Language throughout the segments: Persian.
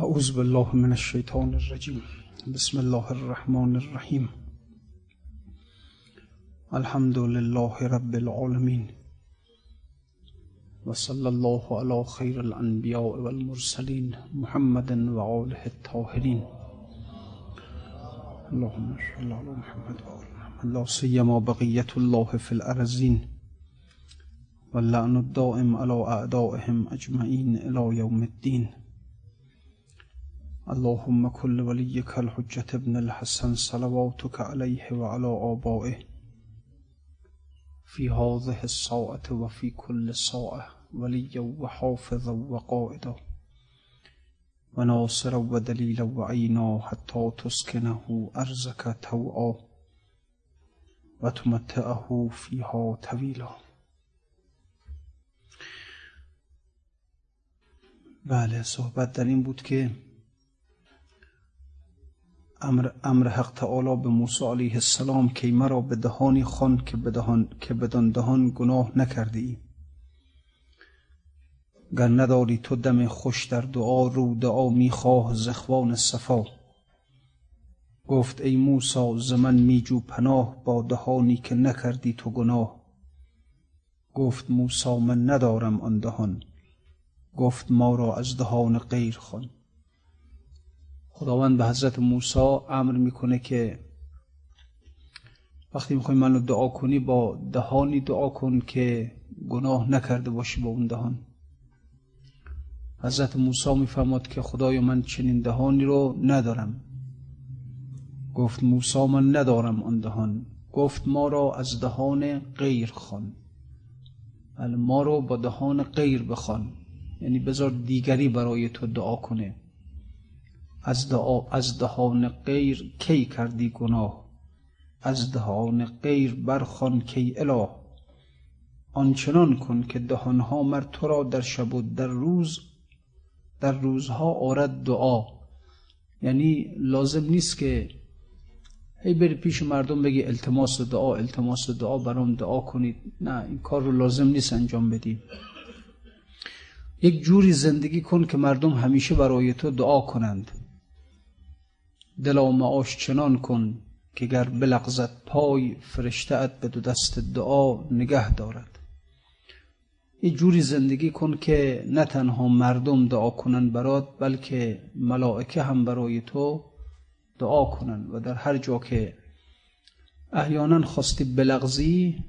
أعوذ بالله من الشيطان الرجيم. بسم الله الرحمن الرحيم. الحمد لله رب العالمين. وصلى الله على خير الأنبياء والمرسلين محمد وآله الطاهرين. اللهم صل على محمد وآل محمد. لا سيما بقية الله في الأرزين. واللعن الدائم على أعدائهم أجمعين إلى يوم الدين. اللهم كل وليك الحجة ابن الحسن صلواتك عليه وعلى آبائه. في هذه الساعة وفي كل ساعة وليا وحافظا وقائدا. وناصرا ودليلا وعينا حتى تسكنه أرزك توعا. وتمتعه فيها طويلا. بله صحبت در این بود که امر, امر حق تعالی به موسی علیه السلام که مرا به دهانی خان که بدهان که بدان دهان گناه نکرده ای گر نداری تو دم خوش در دعا رو دعا می‌خواه زخوان صفا. گفت ای موسی ز من میجو پناه با دهانی که نکردی تو گناه. گفت موسی من ندارم آن دهان. گفت ما را از دهان غیر خوان. خداوند به حضرت موسی امر می‌کنه که وقتی می‌خوای منو دعا کنی با دهانی دعا کن که گناه نکرده باشی با اون دهان. حضرت موسی می‌فهمد که خدای من چنین دهانی رو ندارم. گفت موسی من ندارم آن دهان. گفت ما را از دهان غیر خوان. بله ما رو با دهان غیر بخوان. یعنی بذار دیگری برای تو دعا کنه. از, دعا از دهان غیر کی کردی گناه؟ از دهان غیر برخوان کی اله؟ آنچنان کن که دهانها مر تو را در شب و در روز در روزها آرد دعا. یعنی لازم نیست که هی بری پیش مردم بگی التماس دعا التماس دعا برام دعا کنید. نه این کار رو لازم نیست انجام بدی. یک جوری زندگی کن که مردم همیشه برای تو دعا کنند. دلا معاش چنان کن که گر بلغزد پای فرشته به دو دست دعا نگه دارد. یه جوری زندگی کن که نه تنها مردم دعا کنن برات بلکه ملائکه هم برای تو دعا کنن و در هر جا که احیانا خواستی بلغزی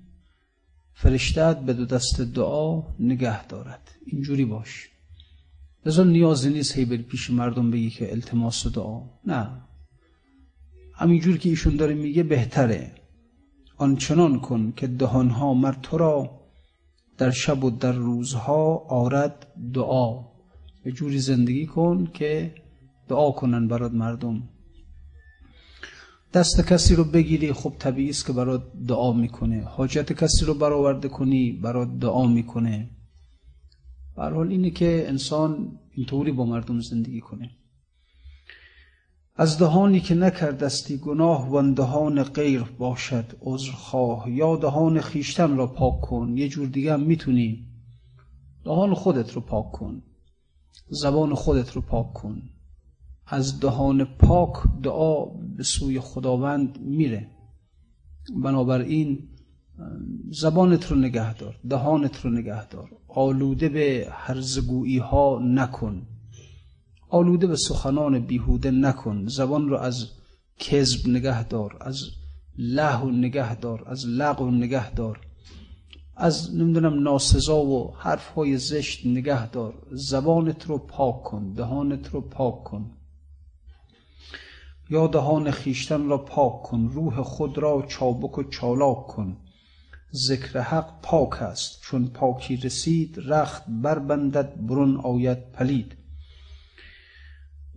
فرشتت به دو دست دعا نگه دارد. اینجوری باش. لذا نیازی نیست هی بری پیش مردم بگی که التماس دعا. نه. همینجور که ایشون داره میگه بهتره. آنچنان کن که دهانها مر تو را در شب و در روزها آرد دعا. به جوری زندگی کن که دعا کنن برات مردم. دست کسی رو بگیری خب طبیعی است که برات دعا می‌کنه. حاجت کسی رو برآورده کنی برات دعا می‌کنه. به حال اینه که انسان اینطوری با مردم زندگی کنه. از دهانی که نکردستی گناه و دهان غیر باشد عذرخواه. یا دهان خیشتن را پاک کن یه جور دیگه هم می‌تونی. دهان خودت رو پاک کن زبان خودت رو پاک کن. از دهان پاک دعا به سوی خداوند میره. بنابراین زبانت رو نگه دار دهانت رو نگه دار. آلوده به هرزگویی ها نکن. آلوده به سخنان بیهوده نکن. زبان رو از کذب نگه دار از لحو نگه دار از لغو نگه دار از نمی‌دونم ناسزا و حرف های زشت نگه دار. زبانت رو پاک کن دهانت رو پاک کن. یا دهان خیشتن را پاک کن روح خود را چابک و چالاک کن. ذکر حق پاک است چون پاکی رسید رخت بربندد برون آید پلید.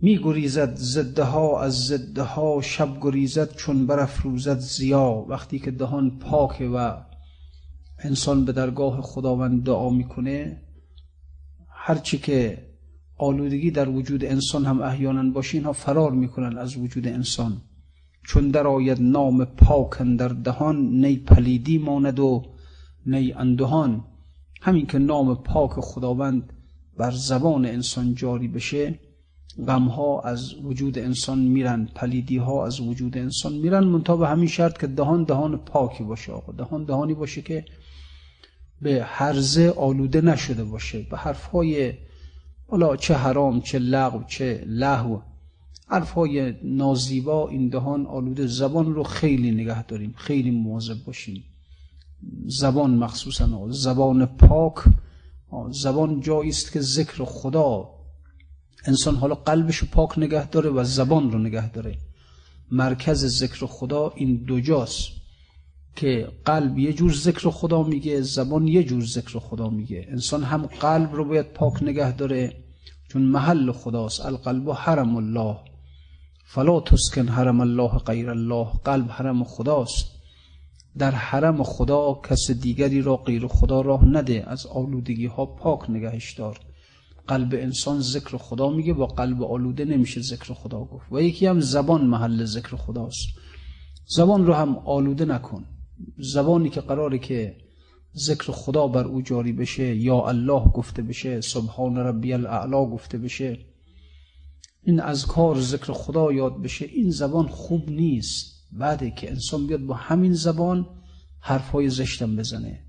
می گریزد زده ها از زده ها شب گریزد چون برافروزد زیا وقتی که دهان پاکه و انسان به درگاه خداوند دعا می‌کنه هرچی که آلودگی در وجود انسان هم احیانا باشه اینها فرار می‌کنن از وجود انسان. چون در آید نام پاکن در دهان نی پلیدی ماند و نی اندهان. همین که نام پاک خداوند بر زبان انسان جاری بشه غم ها از وجود انسان میرن پلیدی ها از وجود انسان میرن منتها به همین شرط که دهان دهان پاکی باشه آقا. دهان دهانی باشه که به حرزه آلوده نشده باشه به حرفهای حالا چه حرام چه لغو چه لهو حرفهای نازیبا این دهان آلوده زبان رو خیلی نگه داریم خیلی مواظب باشیم. زبان مخصوصا زبان پاک زبان جایی است که ذکر خدا انسان حالا قلبش رو پاک نگه داره و زبان رو نگه داره. مرکز ذکر خدا این دو جاست که قلب یه جور ذکر خدا میگه زبان یه جور ذکر خدا میگه. انسان هم قلب رو باید پاک نگه داره چون محل خداست. القلب حرم الله. فلا تسکن حرم الله غیر الله. قلب حرم خداست. در حرم خدا کس دیگری را غیر خدا راه نده از آلودگی ها پاک نگهش دار. قلب انسان ذکر خدا میگه با قلب آلوده نمیشه ذکر خدا گفت. و یکی هم زبان محل ذکر خداست. زبان رو هم آلوده نکن. زبانی که قراره که ذکر خدا بر او جاری بشه یا الله گفته بشه سبحان ربی الاعلا گفته بشه این کار ذکر خدا یاد بشه این زبان خوب نیست. بعده که انسان بیاد با همین زبان حرفای زشتم بزنه.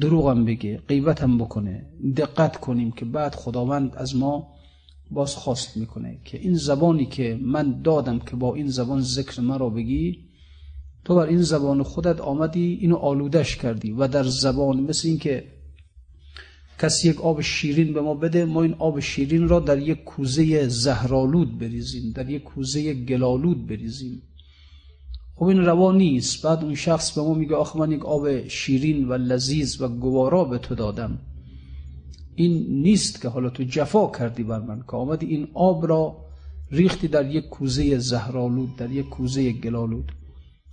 دروغم بگه غیبتم بکنه دقت کنیم که بعد خداوند از ما باز خواست می‌کنه که این زبانی که من دادم که با این زبان ذکر مرا بگی تو بر این زبان خودت آمدی اینو آلودش کردی و در زبان مثل این که کسی یک آب شیرین به ما بده ما این آب شیرین را در یک کوزه زهرالود بریزیم در یک کوزه گلالود بریزیم. خب این روا نیست. بعد اون شخص به ما میگه آخه من یک آب شیرین و لذیذ و گوارا به تو دادم. این نیست که حالا تو جفا کردی بر من که آمدی این آب را ریختی در یک کوزه زهرالود در یک کوزه گلالود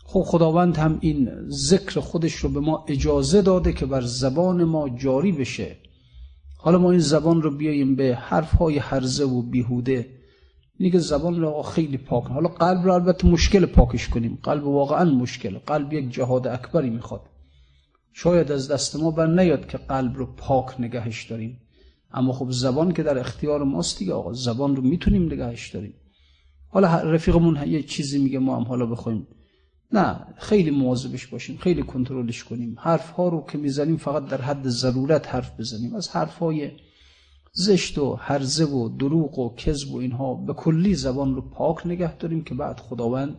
خب خداوند هم این ذکر خودش رو به ما اجازه داده که بر زبان ما جاری بشه. حالا ما این زبان رو بیاییم به حرف های حرزه و بیهوده اینی که زبان رو خیلی پاک حالا قلب رو البته مشکل پاکش کنیم. قلب واقعا مشکل. قلب یک جهاد اکبری می‌خواد. شاید از دست ما بر نیاد که قلب رو پاک نگهش داریم. اما خب زبان که در اختیار ماست دیگه آقا. زبان رو می‌تونیم نگهش داریم. حالا رفیقمون یه چیزی میگه ما هم حالا بخوایم. نه خیلی مواظبش باشیم خیلی کنترلش کنیم. حرف ها رو که می‌زنیم فقط در حد ضرورت حرف بزنیم. از حرف های زشت و هرزه و دروغ و کذب و اینها به کلی زبان رو پاک نگه داریم که بعد خداوند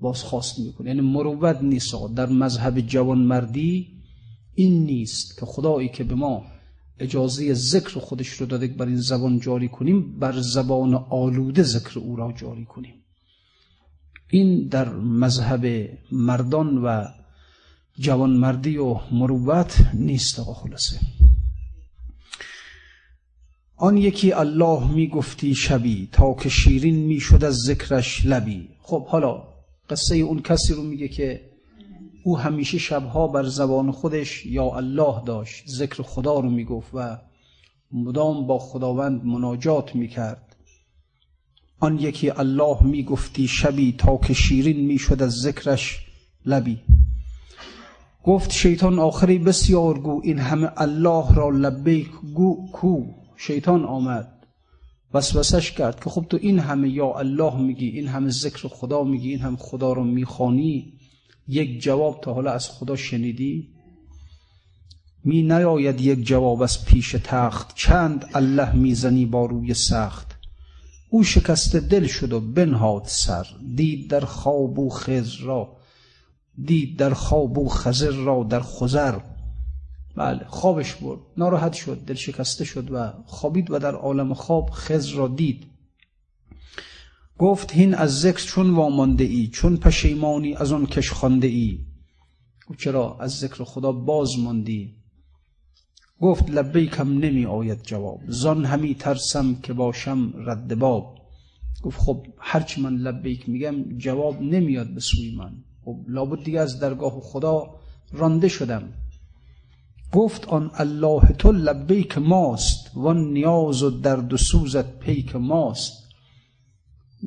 بازخواست می‌کنه. یعنی مروت نیست در مذهب جوانمردی این نیست که خدایی که به ما اجازه ذکر خودش رو داده بر این زبان جاری کنیم بر زبان آلوده ذکر او را جاری کنیم. این در مذهب مردان و جوانمردی و مروت نیست آقا خلاصه. آن یکی الله می گفتی شبی تا که شیرین می شد از ذکرش لبی. خب حالا قصه اون کسی رو میگه که او همیشه شبها بر زبان خودش یا الله داشت ذکر خدا رو می‌گفت و مدام با خداوند مناجات می‌کرد. آن یکی الله می گفتی شبی تا که شیرین می شد از ذکرش لبی. گفت شیطان آخری بسیار گو این همه الله را لبیک گو کو. شیطان آمد وسوسش کرد که خب تو این همه یا الله میگی این همه ذکر خدا میگی این همه خدا رو می‌خوانی؟ یک جواب تا حالا از خدا شنیدی؟ می نیاید یک جواب از پیش تخت. چند الله می‌زنی با روی سخت؟ او شکست دل شد و بنهاد سر. دید در خواب و خزر را دید در خواب و خزر را در خزر بله خوابش برد ناراحت شد دل شکسته شد و خوابید و در عالم خواب خزر را دید. گفت هین از ذکر چون وامانده ای چون پشیمانی از آن کش خانده ای. چرا از ذکر خدا باز ماندی؟ گفت لبیکم نمی آید جواب زان همی ترسم که باشم رد باب. گفت خب هرچی من لبیک میگم جواب نمیاد به سوی من. خب لابد دیگه از درگاه خدا رانده شدم. گفت آن الله تو لبیک ماست و نیاز و درد و سوزت پیک ماست.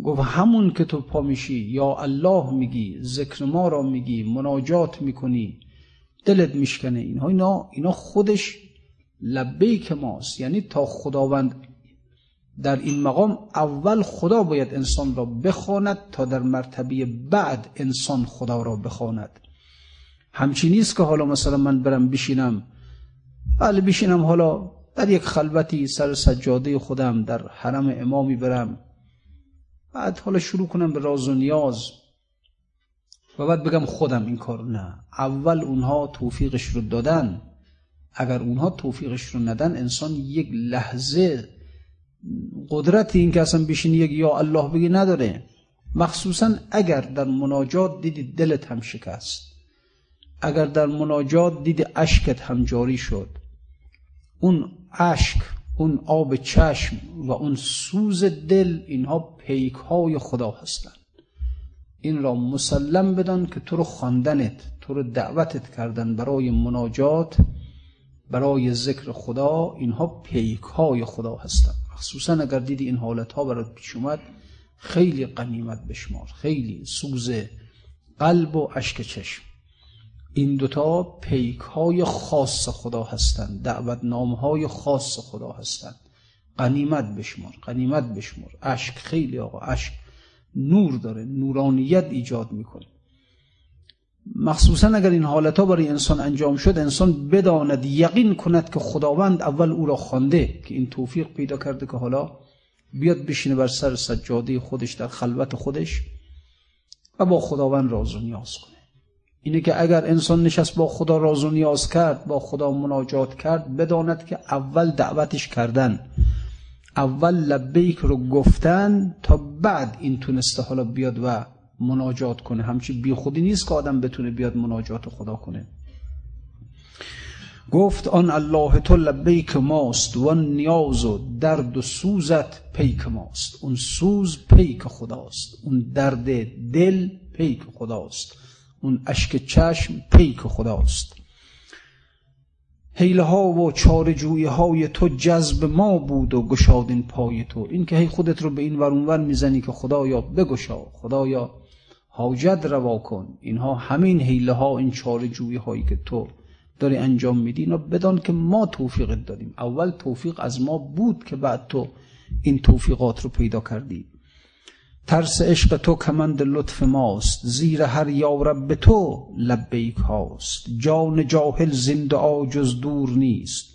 گفت همون که تو پا میشی یا الله میگی ذکر ما را میگی مناجات می‌کنی دلت میشکنه. اینها اینا, اینا خودش لبیک ماست. یعنی تا خداوند در این مقام اول خدا باید انسان را بخواند تا در مرتبه بعد انسان خدا را بخواند. همچی نیست که حالا مثلا من برم بشینم بله بشینم حالا در یک خلوتی سر سجاده خودم در حرم امامی برم. بعد حالا شروع کنم به راز و نیاز. و بعد بگم خودم این کار نه. اول اونها توفیقش رو دادن. اگر اونها توفیقش رو ندن انسان یک لحظه قدرت این که اصلا بشینی یک یا الله بگی نداره. مخصوصا اگر در مناجات دیدی دلت هم شکست. اگر در مناجات دیدی اشکت هم جاری شد. اون اشک اون آب چشم و اون سوز دل اینها پیک های خدا هستند. این را مسلم بدان که تو رو خواندنت تو رو دعوتت کردن برای مناجات برای ذکر خدا اینها پیک های خدا هستند. خصوصا اگر دیدی این حالت ها برات پیش اومد خیلی قنیمت بشمار خیلی سوز قلب و اشک چشم. این دوتا پیک های خاص خدا هستند دعوت نام های خاص خدا هستند. قنیمت بشمار قنیمت بشمار. اشک خیلی آقا اشک. نور داره نورانیت ایجاد می‌کنه. مخصوصا اگر این حالت ها برای انسان انجام شد انسان بداند یقین کند که خداوند اول او را خوانده که این توفیق پیدا کرده که حالا بیاد بشینه بر سر سجاده خودش در خلوت خودش و با خداوند راز و نیاز کنه اینه که اگر انسان نشست با خدا راز و نیاز کرد با خدا مناجات کرد بداند که اول دعوتش کردن. اول لبیک رو گفتن تا بعد این تونسته حالا بیاد و مناجات کنه. همچی بی خودی نیست که آدم بتونه بیاد مناجات خدا کنه. گفت آن الله تو لبیک ماست و نیاز و درد و سوزت پیک ماست. اون سوز پیک خداست. اون درد دل پیک خداست. اون اشک چشم پیک خداست. حیله ها و چارجوی های تو جذب ما بود و گشادین پای تو. این که هی خودت رو به این ورونور می‌زنی که خدایا بگشا خدایا حاجت روا کن. اینها همین حیله ها این چارجوی هایی که تو داری انجام میدی. اینا بدان که ما توفیقت دادیم اول توفیق از ما بود که بعد تو این توفیقات رو پیدا کردی. ترس عشق تو کمند لطف ماست زیر هر یارب به تو لبیک هاست. جان جاهل زنده آجز دور نیست.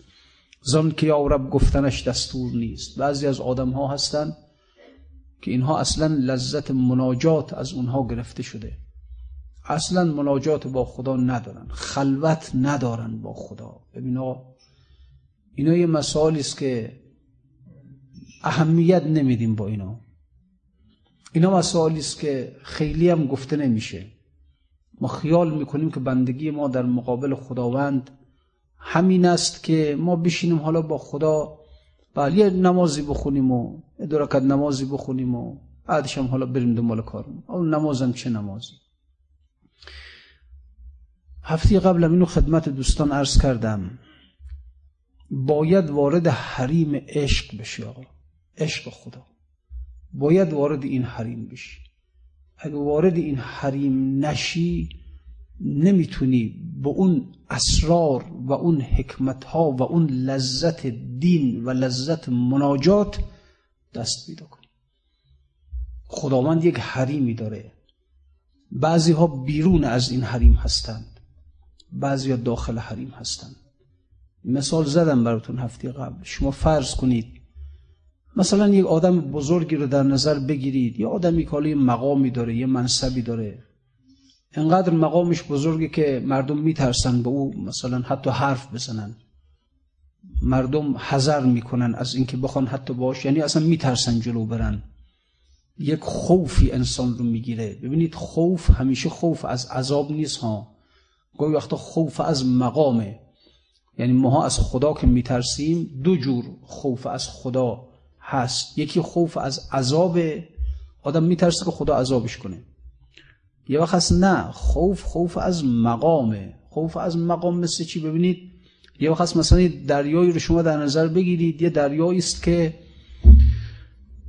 زن که یارب گفتنش دستور نیست. بعضی از آدم ها هستن که اینها اصلا لذت مناجات از اونها گرفته شده. اصلا مناجات با خدا ندارن خلوت ندارن با خدا. ببین اینا یه مسائلی است که اهمیت نمیدیم با اینا. اینا مسائلی است که خیلی هم گفته نمیشه. ما خیال می‌کنیم که بندگی ما در مقابل خداوند همین است که ما بشینیم حالا با خدا بله یه نمازی بخونیم و یه نمازی بخونیم و بعدش هم حالا بریم دنبال کارم اون نمازم چه نمازی؟ هفته قبلم اینو خدمت دوستان عرض کردم. باید وارد حریم عشق بشی آقا. عشق خدا. باید وارد این حریم بشی. اگه وارد این حریم نشی نمی‌تونی به اون اسرار و اون حکمت ها و اون لذت دین و لذت مناجات دست پیدا کنی خداوند یک حریمی داره. بعضی ها بیرون از این حریم هستند. بعضی ها داخل حریم هستند. مثال زدم براتون هفته قبل. شما فرض کنید مثلا یک آدم بزرگی رو در نظر بگیرید یا آدمی که یه مقامی داره یه منصبی داره انقدر مقامش بزرگه که مردم میترسن به او مثلا حتی حرف بزنن. مردم حذر می‌کنن از اینکه بخوان حتی باش یعنی اصلا میترسن جلو برن. یک خوفی انسان رو می‌گیره. ببینید خوف همیشه خوف از عذاب نیست ها. گاهی وقتا خوف از مقامه. یعنی ماها از خدا که میترسیم دو جور خوف از خدا. هست. یکی خوف از عذاب آدم میترسه که خدا عذابش کنه. یه وقت هست نه خوف خوف از مقامه. خوف از مقام مثل چی؟ ببینید یه وقت هست مثلا دریایی رو شما در نظر بگیرید یه دریایی است که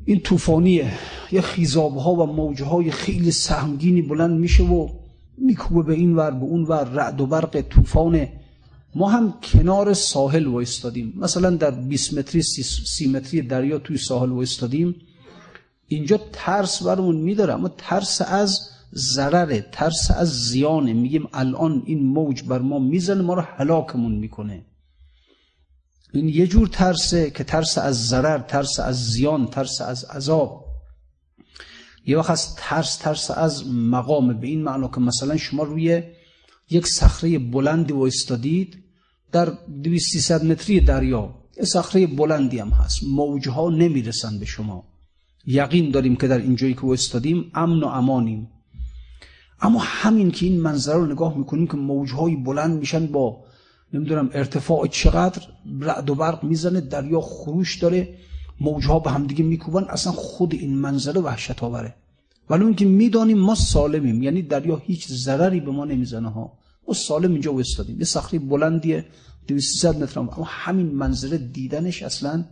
این طوفانیه. یه خیزاب ها و موجه های خیلی سهمگینی بلند میشه و میکوبه به این ور به اون ور. رعد و برق طوفان ما هم کنار ساحل وایستادیم. مثلا در 20 متری 30 متری دریا توی ساحل وایستادیم. اینجا ترس برمون میداره اما ترس از ضرره ترس از زیانه. میگیم الان این موج بر ما می‌زنه ما رو هلاکمون می‌کنه. این یه جور ترسه که ترس از ضرر ترس از زیان ترس از عذاب. یه وقت ترس ترس از مقام. به این معنا که مثلا شما روی یک صخره بلندی وایستادید در 200 متری دریا. یه صخره بلندی هم هست. موجها نمی‌رسن به شما. یقین داریم که در اینجایی که وایستادیم امن و امانیم. اما همین که این منظره رو نگاه می‌کنیم که موجهای بلند میشن با نمی‌دونم ارتفاع چقدر رعد و برق می‌زنه دریا خروش داره موجها به همدیگه میکوبن اصلا خود این منظره وحشت آوره ولی اینکه می‌دانیم ما سالمیم یعنی دریا هیچ ضرری به ما نمی‌زنه ها. ما سالم اینجا وستادیم یه صخره بلندیه 200 متر اما همین منظره دیدنش اصلا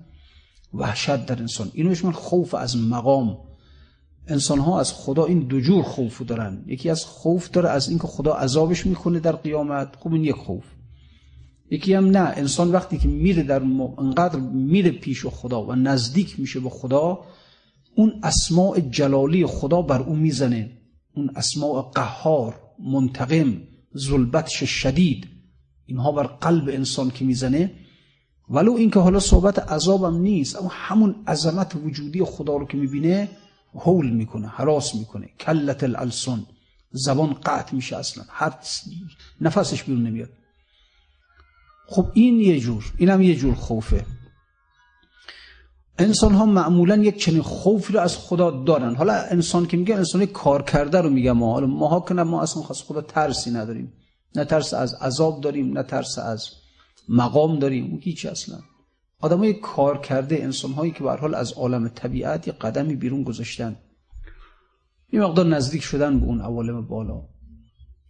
وحشت در انسان. اینو من خوف از مقام. انسان ها از خدا این دو جور خوف دارن. یکی از خوف داره از اینکه خدا عذابش می‌کنه در قیامت. خب این یک خوف. یکی هم نه. انسان وقتی که میره در انقدر میره پیش خدا و نزدیک میشه به خدا اون اسماع جلالی خدا بر او می‌زنه. اون اسماع قهار منتقم. ظلبتش شدید اینها بر قلب انسان که می‌زنه. ولو اینکه حالا صحبت عذابم نیست اما همون عظمت وجودی خدا رو که می‌بینه هول می‌کنه حراس می‌کنه. کلت الالسن. زبان قطع میشه اصلا. هر نفسش بیرون نمیاد. خب این یه جور اینم یه جور خوفه. انسان ها معمولا یک چنین خوفی رو از خدا دارن. حالا انسان که میگه انسان کار کرده رو میگه ما. حالا ماها که ما اصلا خاص خدا ترسی نداریم. نه ترس از عذاب داریم نه ترس از مقام داریم. اون هیچ اصلا. آدمای کار کرده انسان هایی که به حال از عالم طبیعت یه قدمی بیرون گذاشتن. یه مقدار نزدیک شدن به اون عوالم بالا.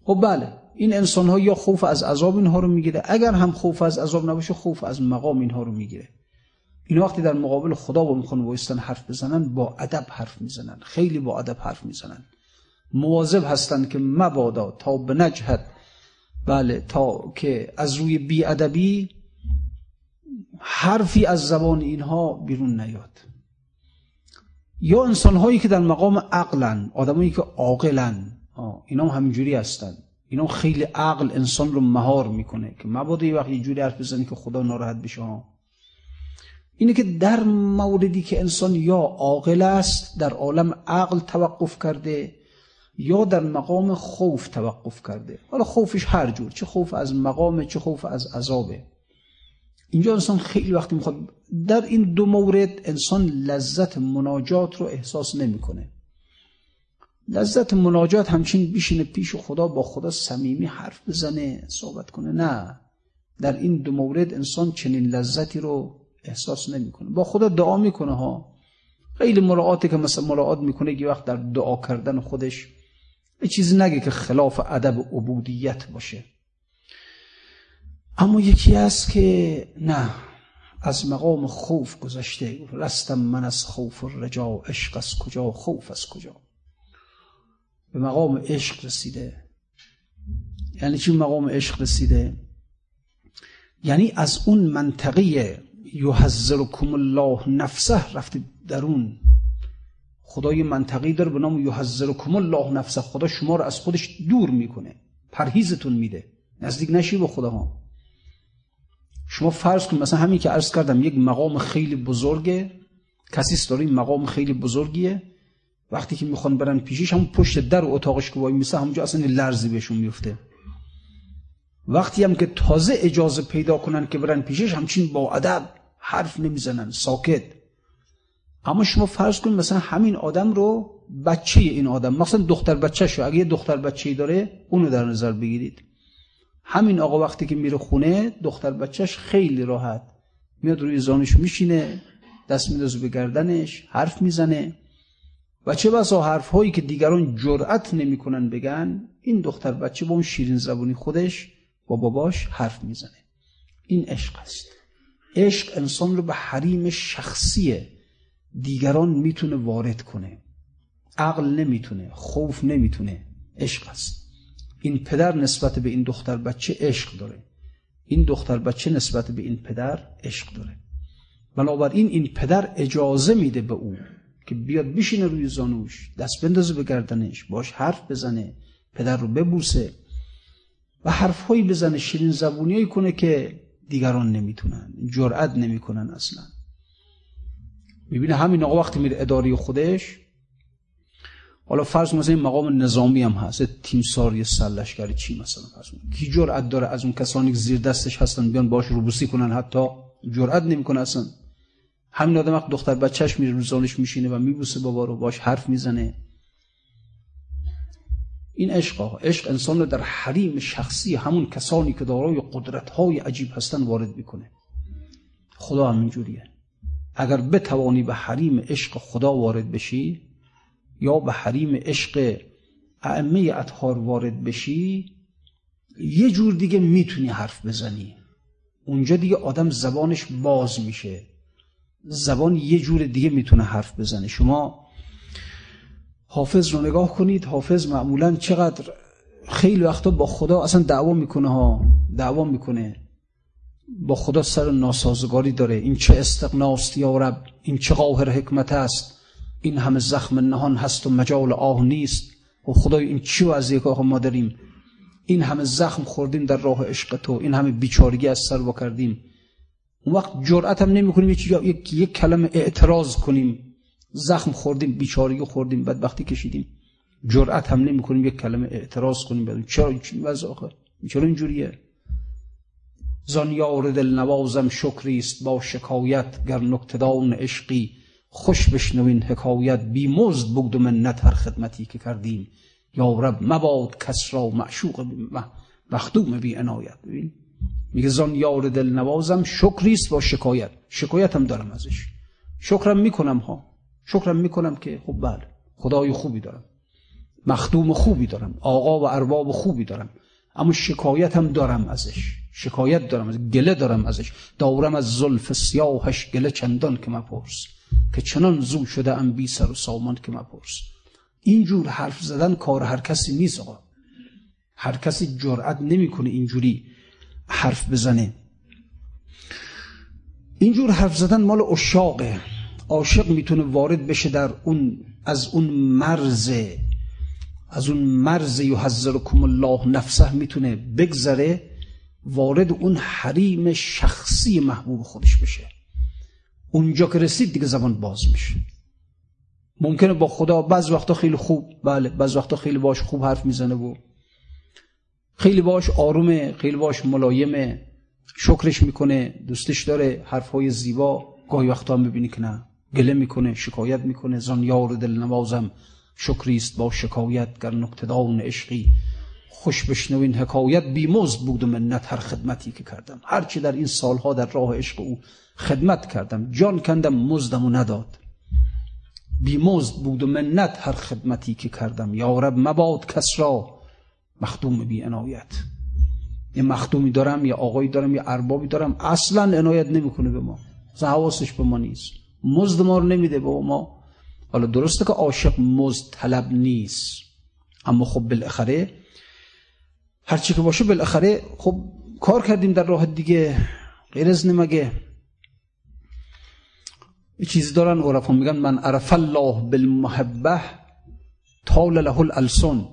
خب بله این انسان ها یا خوف از عذاب اینها رو می‌گیره. اگر هم خوف از عذاب نباشه خوف از مقام اینها رو می‌گیره. این وقتی در مقابل خدا با می‌خوان وایستن حرف بزنن با ادب حرف می‌زنن. خیلی با ادب حرف می‌زنن. مواظب هستند که مبادا تا به نجهت بله تا که از روی بی ادبی حرفی از زبان اینها بیرون نیاد. یا انسان هایی که در مقام عقلن آدمایی که عاقلن اینا هم همینجوری هستن. اینا خیلی عقل انسان رو مهار می‌کنه که مبادا یه وقت یه جوری حرف بزنی که خدا ناراحت بشه اینه که در موردی که انسان یا عاقل است در عالم عقل توقف کرده یا در مقام خوف توقف کرده. حالا خوفش هر جور چه خوف از مقام چه خوف از عذابه. اینجا انسان خیلی وقتی می‌خواد در این دو مورد انسان لذت مناجات رو احساس نمی‌کنه. لذت مناجات همچین بیشینه پیش خدا با خدا صمیمی حرف بزنه صحبت کنه. نه در این دو مورد انسان چنین لذتی رو احساس نمی‌کنه. با خدا دعا می‌کنه ها. خیلی مراعاتی که مثلا مراعات می‌کنه یه وقت در دعا کردن خودش یه چیزی نگه که خلاف ادب عبودیت باشه. اما یکی هست که نه از مقام خوف گذشته. رستم من از خوف رجا عشق از کجا خوف از کجا. به مقام عشق رسیده. یعنی چی مقام عشق رسیده؟ یعنی از اون منطقه یحذرکم الله نفسه. رفته درون. خدا یه منطقی داره به نام یحذرکم الله نفسه. خدا شما رو از خودش دور می‌کنه. پرهیزتون میده. نزدیک نشی به خدا ها. شما فرض کن مثلا همین که عرض کردم یک مقام خیلی بزرگه. کسی داره این مقام خیلی بزرگیه. وقتی که می‌خوان برن پیشش هم پشت در اتاقش که وای میسه همونجا اصلا لرزی بهشون میفته وقتی هم که تازه اجازه پیدا کنن که برن پیشش همچین با ادب حرف نمی‌زنن ساکت. اما شما فرض کن مثلا همین آدم رو بچه این آدم مثلا دختر بچه شو اگه یه دختر بچه داره اونو در نظر بگیرید. همین آقا وقتی که میره خونه دختر بچهش خیلی راحت. میاد روی زانش میشینه دست میدازه به گردنش حرف می‌زنه. و چه بسا حرف هایی که دیگران جرأت نمی‌کنن بگن این دختر بچه با اون شیرین زبونی خودش با باباش حرف می‌زنه. این عشق است. عشق انسان رو به حریم شخصی دیگران می‌تونه وارد کنه. عقل نمی‌تونه خوف نمی‌تونه عشق است. این پدر نسبت به این دختر بچه عشق داره. این دختر بچه نسبت به این پدر عشق داره. بنابراین این پدر اجازه میده به او که بیاد بشینه روی زانوش دست بندازه به گردنش باش حرف بزنه پدر رو ببوسه و حرفهایی بزنه شیرین زبونیایی کنه که دیگران نمی‌تونن جرأت نمی‌کنن اصلا. می‌بینه همین آقا وقتی میره اداری خودش حالا فرض مثلا این مقام نظامی هم هست تیمساری سلشگری چی مثلا فرض کی جرأت داره از اون کسانی که زیر دستش هستن بیان باش روبوسی کنن؟ حتی جرأت نمی‌کنه اصلا. همین آدم وقت دختر بچهش میره روزانش میشینه و میبوسه بابا رو باش حرف می‌زنه. این عشق عشق انسان رو در حریم شخصی همون کسانی که دارای قدرت های عجیب هستن وارد می‌کنه. خدا هم اینجوریه. اگر بتوانی به حریم عشق خدا وارد بشی یا به حریم عشق ائمه اطهار وارد بشی یه جور دیگه می‌تونی حرف بزنی. اونجا دیگه آدم زبانش باز میشه. زبان یه جور دیگه می‌تونه حرف بزنه. شما حافظ رو نگاه کنید حافظ معمولا چقدر خیلی وقتا با خدا اصلا دعوا می‌کنه ها دعوا می‌کنه. با خدا سر ناسازگاری داره. این چه استقناست یا رب این چه قاهر حکمت است. این همه زخم نهان هست و مجال آه نیست. و خدای این چی وضعیه که ما داریم؟ این همه زخم خوردیم در راه عشق تو. این همه بیچارگی از سر و کردیم. اون وقت جرأت هم نمی کنیم یک, یک کلمه اعتراض کنیم. زخم خوردیم بیچارگی خوردیم بدبختی کشیدیم. جرأت هم نمی کنیم یک کلمه اعتراض کنیم بدون. چرا؟ این وضع چرا اینجوریه؟ زان یار دل نوازم شکری است با شکایت گر نکتدان عشقی. خوش بشنوین حکایت بی مزد بگد و منت هر خدمتی که کردیم. یا رب مباد کس را معشوق مخدوم بی عنایت. ببین. میگه زان یار دل نوازم شکریست با شکایت. شکایتم دارم ازش. شکرم می‌کنم ها. شکرم می‌کنم که خب بله خدای خوبی دارم. مخدوم خوبی دارم. آقا و ارباب خوبی دارم. اما شکایتم دارم ازش. شکایت دارم ازش. گله دارم ازش. دارم از زلف سیاهش گله چندان که مپرس. که چنان زو شده ام بی سر و سامان که مپرس. اینجور حرف زدن کار هر کسی نیست آقا. هر کسی جرأت نمی‌کنه اینجوری حرف بزنه. اینجور حرف زدن مال اشاقه عاشق می‌تونه وارد بشه در اون از اون مرز از اون مرز یحذرکم الله نفسه می‌تونه بگذره وارد اون حریم شخصی محبوب خودش بشه. اونجا که رسید دیگه زبان باز میشه. ممکنه با خدا بعض وقتا خیلی خوب بله بعض وقتا خیلی باش خوب حرف می‌زنه و خیلی باش آرومه خیلی باش ملایمه شکرش می‌کنه دوستش داره حرفهای زیبا گاهی وقتا هم ببینی که نه. گله می‌کنه شکایت می‌کنه. زان یار دل نوازم شکریست با شکایت گر نقطدان عشقی. خوش بشنوین حکایت بیمزد بود و منت هر خدمتی که کردم. هرچی در این سالها در راه عشق او خدمت کردم. جان کندم مزدم و نداد. بیمزد بود و منت هر خدمتی که کردم. یا رب مباد کس را. مخدوم بی عنایت. یه مخدومی دارم یا آقایی دارم یا اربابی دارم. اصلا عنایت نمی‌کنه به ما. حواسش به ما نیست. مزد ما رو نمیده به ما. حالا درسته که عاشق مزد طلب نیست اما خب بالاخره هرچی که باشه بالاخره خب کار کردیم در راه دیگه غیر از نمگه یه چیزی دارن عرفا میگن من عرف الله بالمحبه طال له الالسن.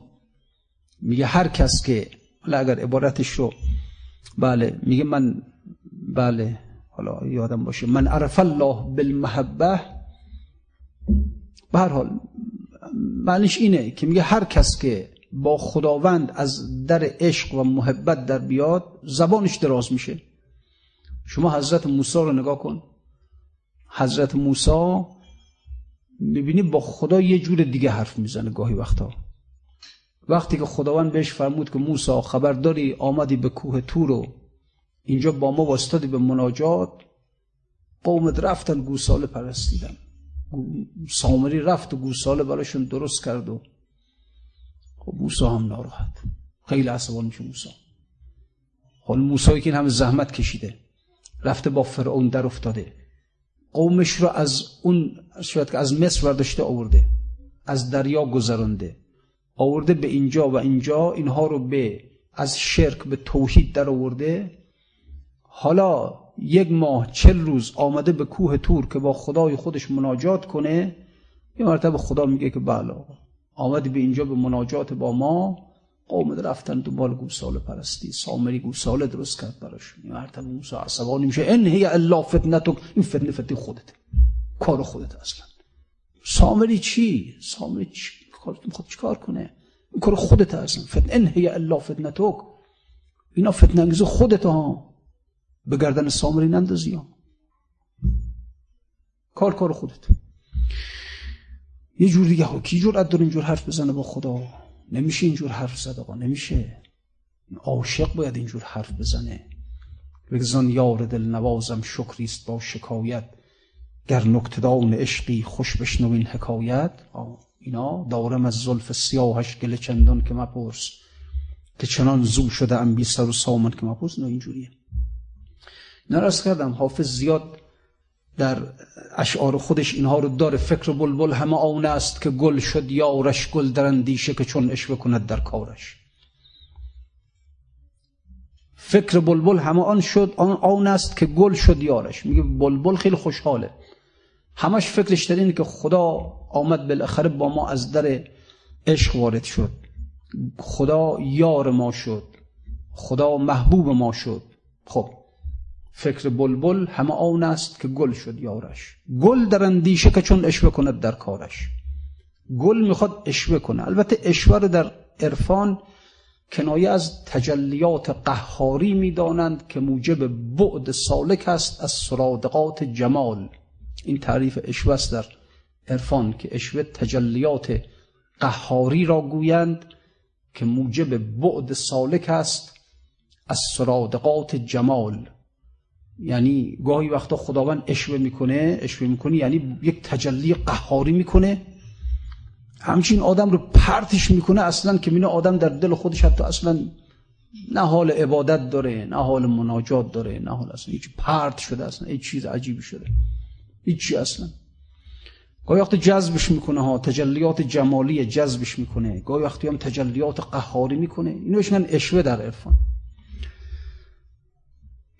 میگه هر کس که حالا اگر عبارتش رو بله میگه من بله. حالا یادم باشه. من عرف الله بالمحبه به هر حال معنیش اینه که میگه هر کس که با خداوند از در عشق و محبت در بیاد زبانش دراز میشه. شما حضرت موسی رو نگاه کن. حضرت موسی می‌بینی با خدا یه جور دیگه حرف می‌زنه گاهی وقتا. وقتی که خداوند بهش فرمود که موسی خبرداری آمدی به کوه تورو اینجا با ما واسطادی به مناجات. قومت رفتن گوساله پرستیدن. سامری رفت و گوساله براشون درست کرد و خب موسی هم ناراحت. خیلی عصبان میشه موسی. حال موسی که این همه زحمت کشیده. رفته با فرعون در افتاده. قومش رو از اون شاید که از مصر برداشته آورده. از دریا گذرانده. آورده به اینجا و اینجا. اینها رو به از شرک به توحید در آورده. حالا یک ماه چل روز آمده به کوه تور که با خدای خودش مناجات کنه یه مرتبه خدا میگه که بله آمدی به اینجا به مناجات با ما قوم رفتن دنبال گوساله پرستی سامری گوساله درست کرد براشون یه مرتبه موسی عصبانی میشه ان هی الا فتنتک این فتنه فتنه خودت کار خودت اصلا. سامری چی؟ سامری چی خود چیکار کنه؟ این کار خودت اصلا. فتنه ان هی الا فتنتک. اینا فتنه انگیز خودت ها. به گردن سامری نندازی کار کار خودت. یه جور دیگه ها. کی جرأت داره اینجور حرف بزنه با خدا؟ نمیشه اینجور حرف زد آقا نمیشه. عاشق باید اینجور حرف بزنه. بگذان یار دل نوازم شکریست با شکایت. گر نکتدان عشقی خوش بشنوین حکایت. اینا دارم از زلف سیاهش گل چندان که مپرس. که چنان زو شده ام بی سر و سامن که مپرس. نه اینجوریه. نرس کردم. حافظ زیاد در اشعار خودش اینها رو داره. فکر بلبل همه آن است که گل شد یارش گل در اندیشه که چون اشوه کند در کارش. فکر بلبل همه آن شد آن آن است که گل شد یارش. میگه بلبل خیلی خوشحاله. همش فکرش در اینه که خدا آمد بالاخره با ما از در عشق وارد شد. خدا یار ما شد. خدا محبوب ما شد. خب. فکر بلبل همه آن است که گل شد یارش. گل در اندیشه که چون اشوه کند در کارش. گل می‌خواد اشوه کنه. البته اشوه رو در عرفان کنایه از تجلیات قهاری می‌دانند که موجب بعد سالک است از سرادقات جمال. این تعریف اشوه است در عرفان که اشوه تجلیات قهاری را گویند که موجب بعد سالک است از سرادقات جمال. یعنی گاهی وقتا خداوند اشوه می‌کنه اشوه می‌کنه یعنی یک تجلی قهاری می‌کنه. همچین آدم رو پرتش می‌کنه اصلا که مینه آدم در دل خودش حتی اصلا نه حال عبادت داره نه حال مناجات داره نه حال اصلا هیچ پرت شده اصلا هیچ چیز عجیبی شده. هیچی اصلا. گاهی وقت جذبش می‌کنه ها تجلیات جمالی جذبش می‌کنه. گاهی وقتی هم تجلیات قهاری می‌کنه. اینو بهش اشوه در عرفان.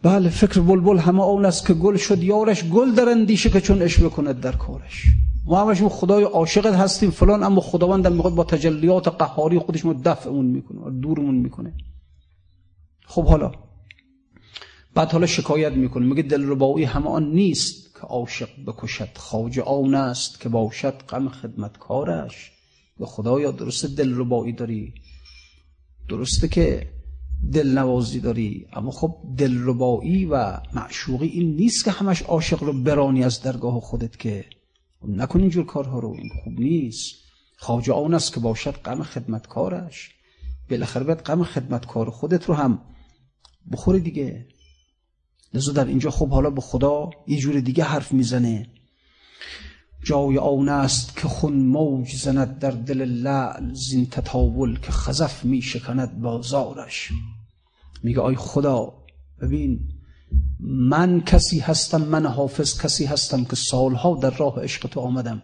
بله فکر بلبل همه اون است که گل شد یارش گل در اندیشه که چون اشوه کند در کارش. ما همش خدای عاشقت هستیم فلان اما خداوند می‌خواد با تجلیات قهاری خودش ما دفعمون می‌کنه دورمون می‌کنه. خب حالا بعد حالا شکایت می‌کنه. میگه دلربایی همه آن نیست که عاشق بکشد. خواجه آن است که باشد غم خدمتکارش. به خدایا درسته دلربایی داری؟ درسته که دلنوازی داری. اما خب دلربایی و معشوقی این نیست که همش عاشق رو برانی از درگاه خودت که نکن اینجور کارها رو این خوب نیست. خواجه آن است که باشد غم خدمتکارش. بالاخره باید غم خدمتکار خودت رو هم بخوری دیگه. لذا در اینجا خب حالا به خدا یه جور دیگه حرف می‌زنه. جای آن است که خون موج زند در دل لعل زین تطاول که خزف می شکند بازارش. میگه آی خدا ببین من کسی هستم من حافظ کسی هستم که سالها در راه عشق تو آمدم.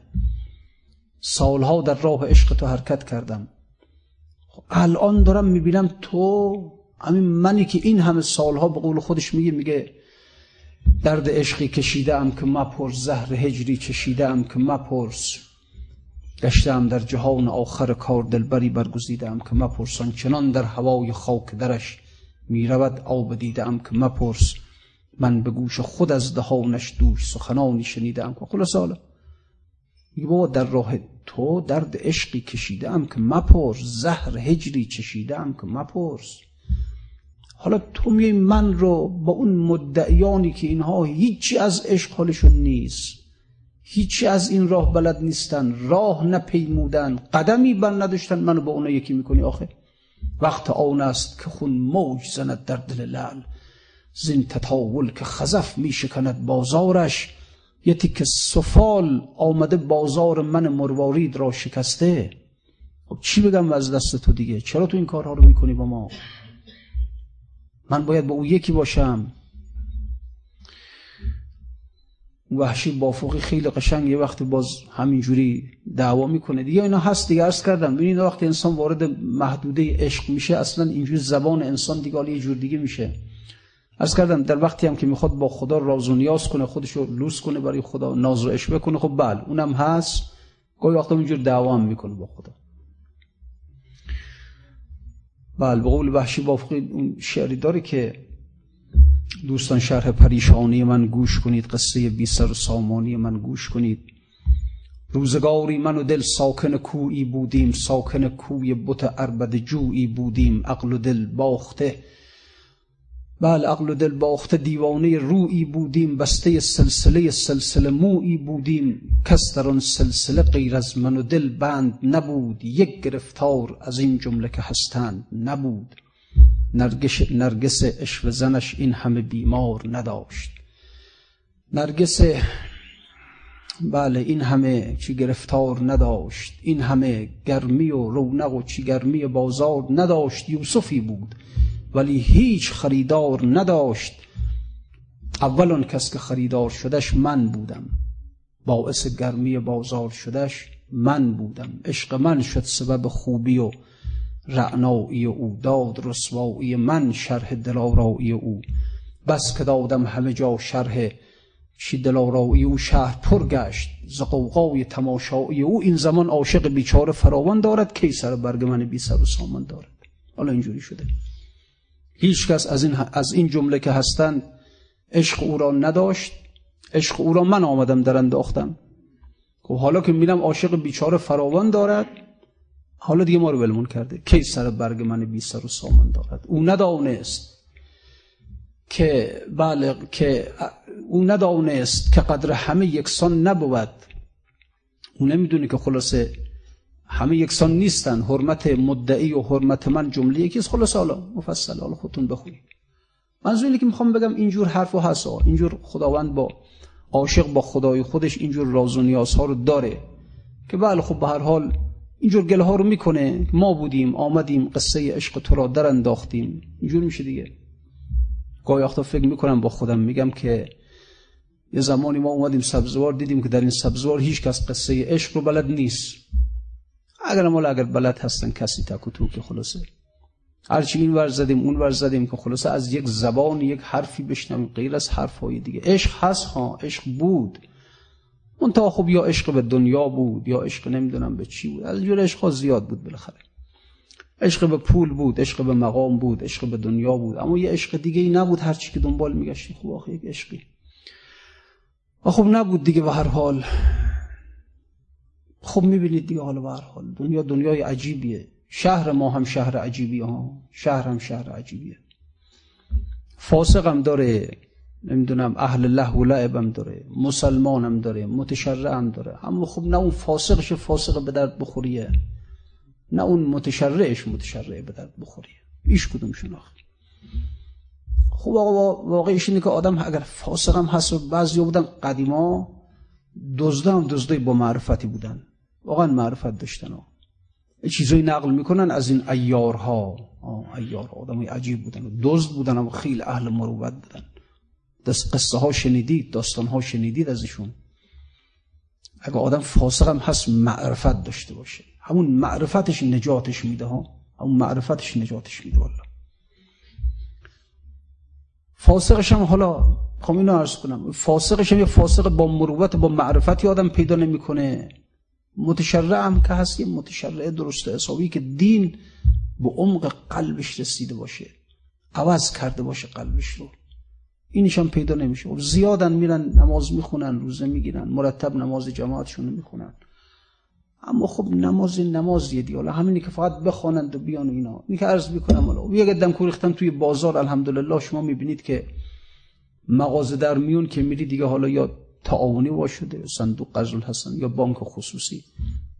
سالها در راه عشق تو حرکت کردم. الان دارم می‌بینم تو همین منی که این همه سالها به قول خودش میگه میگه درد عشقی کشیده ام که مپرس زهر هجری چشیده ام که مپرس. گشتم در جهان آخر کار دلبری برگزیده ام که مپرسان چنان در هوای خاک درش می‌رود آب دیده ام که مپرس. من به گوش خود از دهانش دوش سخنانی شنیدم که خلاص حالا میگه بابا در راه تو درد عشقی کشیده ام که مپرس. زهر هجری چشیده ام که مپرس. حالا تو میای من رو با اون مدعیانی که اینها هیچی از عشق حالشون نیست. هیچی از این راه بلد نیستن. راه نپیمودن. قدمی بر نداشتن منو با اونا یکی می‌کنی آخه. وقت آن است که خون موج زند در دل لعل. زین تطاول که خزف میشکند بازارش یه که سفال آمده بازار من مروارید را شکسته. خب چی بگم از دست تو دیگه؟ چرا تو این کارها رو می‌کنی با ما؟ من باید با او یکی باشم. وحشی بافوقی خیلی قشنگ یه وقتی باز همینجوری دعوا می‌کنه. دیگه اینا هست دیگه عرض کردم. ببینید وقتی انسان وارد محدوده عشق میشه اصلا اینجوری زبان انسان دیگه یه جور دیگه میشه. ارز کردم در وقتی هم که می‌خواد با خدا راز و نیاز کنه خودشو لوس کنه برای خدا ناز و عشق بکنه خب بله اونم هست. گاهی وقتا اینجور دعوا هم می‌کنه با خدا. بله به قول وحشی بافقی اون شعری داره که دوستان شرح پریشانی من گوش کنید قصه بی سر و سامانی من گوش کنید. روزگاری من و دل ساکن کویی بودیم ساکن کوی بت اربد جویی بودیم. عقل و دل باخته بله عقل و دل باخته دیوانه رویی بودیم بسته سلسله سلسله مویی بودیم. کس در آن سلسله غیر از من و دل بند نبود یک گرفتار از این جمله که هستند نبود. نرگس, نرگس اشو زنش این همه بیمار نداشت. نرگس بله این همه چی گرفتار نداشت. این همه گرمی و رونق و چی گرمی بازار نداشت. یوسفی بود ولی هیچ خریدار نداشت. اول آن کس که خریدار شدش من بودم. باعث گرمی بازار شدش من بودم. عشق من شد سبب خوبی و رعنایی او داد رسوایی من شرح دلارایی او. بس که دادم همه جا شرح چی دلارایی او؟ شهر پر گشت. ز قوقای تماشایی او این زمان عاشق بیچاره فراوان دارد کی سر برگ من بی سر و سامان دارد. حالا اینجوری شده. هیچ کس از این, از این جمله که هستند عشق او را نداشت. عشق او را من آمدم در انداختم. خب حالا که میرم عاشق بیچاره فراوان دارد حالا دیگه ما رو ولمون کرده. کی سر برگ من بی سر و سامان دارد؟ او ندانست که بله که او ندانست که قدر همه یکسان نبود. او نمی‌دونه که خلاصه همه یکسان نیستن. حرمت مدعی و حرمت من جمله یکیست. خلاصه حالا مفصل حالا خودتون بخونید. منظور اینه که می‌خوام بگم اینجور حرف و حسا اینجور خداوند با عاشق با خدای خودش اینجور راز و نیازها رو داره. که بله خب به هر حال اینجور گله ها رو می‌کنه. ما بودیم آمدیم قصه عشق تو را در انداختیم. اینجور میشه دیگه. گاهی وقتا فکر می‌کنم با خودم میگم که یه زمانی ما اومدیم سبزوار دیدیم که در این سبزوار هیچ کس قصه عشق رو بلد نیست. اگر ما اگر بلد هستن کسی تک و تو که خلاصه هرچی این ور زدیم اون ور زدیم که خلاصه از یک زبان یک حرفی بشنویم غیر از حرفهای دیگه. عشق هست ها عشق بود. اون تا خب یا عشق به دنیا بود یا عشق نمی‌دونم به چی بود. از جور عشق زیاد بود بالاخره. عشق به پول بود عشق به مقام بود عشق به دنیا بود. اما یه عشق دیگه ای نبود هر چی که دنبال میگشتی خب آخه یک عشقی. و خب نبود دیگه به هر حال. خب می‌بینید دیگه حالا به هر حال. دنیا دنیای عجیبیه. شهر ما هم شهر عجیبیه ها شهر هم شهر عجیبیه. فاسق هم داره. نمی‌دونم اهل له و لعبم داره مسلمانم داره متشرع هم داره. اما خب نه اون فاسقش فاسق به درد بخوریه نه اون متشرعش متشرع به درد بخوریه. ایش کدوم شناخت خب آقا واقعیش اینه که آدم اگر فاسق هم هست و بعضی بودن قدیما دزده هم دزده با معرفتی بودن. واقعا معرفت داشتن چیزایی نقل می‌کنن از این ایارها. ایار آدم عجیب بودن. دزد بودن و خیلی اهل مروت بودن. دست قصه ها شنیدید داستان ها شنیدید ازشون. اگه آدم فاسق هم هست معرفت داشته باشه. همون معرفتش نجاتش میده ها. همون معرفتش نجاتش میده والله. فاسقش هم حالا خب اینو عرض کنم. فاسقش هم یه فاسق با مروت با معرفتی آدم پیدا نمی‌کنه. متشرع هم که هست یه متشرع درست حسابی که دین به عمق قلبش رسیده باشه. عوض کرده باشه قلبش رو. اینش هم پیدا نمیشه. و زیادن میرن نماز می‌خونن روزه می‌گیرن مرتب نماز جماعتشون می‌خونن. اما خب نماز نمازیه دی حالا همینی که فقط بخوانند و بیان و اینا. این که عرض می‌کنم حالا یک دم کوریختن توی بازار الحمدلله شما می‌بینید که مغازه در میون که میری دیگه حالا یا تعاونی وا شده صندوق قرض الحسن یا بانک خصوصی.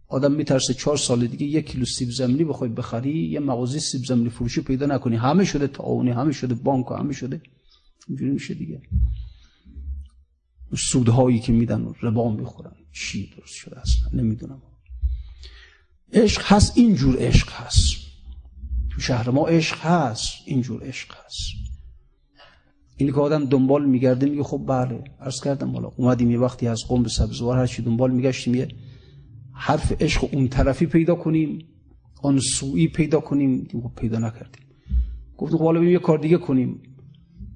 آدم میترسه چهار سال دیگه یک کیلو سیب زمینی بخوای بخری یه مغازه سیب زمینی فروشی پیدا نکنی. همه شده تعاونی همه شده بانک همه شده اینجوری میشه دیگه. سودهایی که میدن و ربا می‌خورن. چی درست شده اصلا نمی‌دونم. عشق هست اینجور عشق هست. تو شهر ما عشق هست اینجور عشق هست. این که آدم دنبال میگرده میگه خب بله عرض کردم حالا اومدیم یه وقتی از قوم به سبزوار هرچی دنبال میگشتیم یه حرف عشق اون طرفی پیدا کنیم آن سویی پیدا کنیم. خب پیدا نکردیم. گفتیم خب حالا یه کار دیگه کنیم.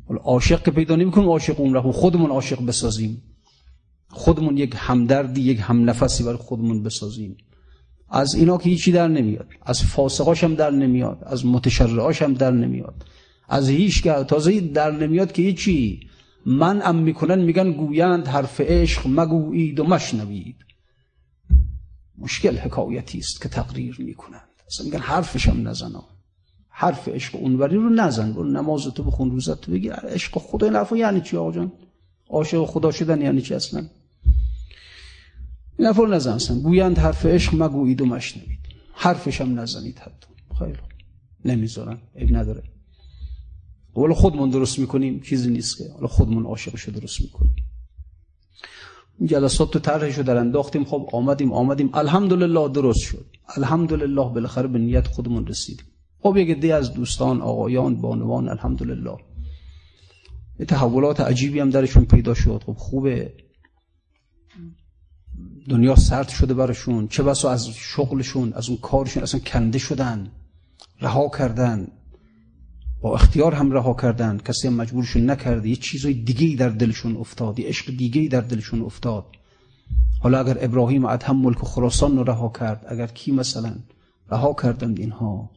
حالا عاشق که پیدا نمی‌کنیم عاشق اون رو خودمون عاشق بسازیم. خودمون یک همدردی یک همنفسی برای خودمون بسازیم. از اینا که هیچی در نمیاد. از فاسقاش هم در نمیاد. از متشرعاش هم در نمیاد. از هیچ که تازه در نمیاد که هیچی. من ام می‌کنن میگن گویند حرف عشق مگویید و مشنوید. مشکل حکایتی است که تقریر می‌کنند. اصلا میگن حرفش هم نزن حرف عشق اونوری رو نزن. برو نماز تو بخون روزت تو بگیر. عشق خدا این حرف یعنی چی آقا جان؟ عاشق خدا شدن یعنی چی اصلا؟ این حرف رو نزن اصلا. گویند حرف عشق مگویید و مشنوید. حرفش هم نزنید حتی. خیلی نمی‌ذارن. عیب نداره. حالا خودمون درست می‌کنیم چیزی نیست که. حالا خودمون عاشقشو درست می‌کنیم. جلسات تو طرحشو در انداختیم. خب آمدیم آمدیم. الحمدلله درست شد. الحمدلله بالاخره به نیت خودمون رسیدیم. خب یک دی از دوستان آقایان بانوان الحمدلله. یه تحولات عجیبی هم درشون پیدا شد. خب خوبه. دنیا سرد شده براشون. چه بسا از شغلشون از اون کارشون اصلا کنده شدن رها کردن. با اختیار هم رها کردن. کسی هم مجبورشون نکرده. یه چیزای دیگه در دلشون افتاد. یه عشق دیگه در دلشون افتاد. حالا اگر ابراهیم ادهم ملک خراسان رو رها کرد اگر کی مثلا رها کردند اینها؟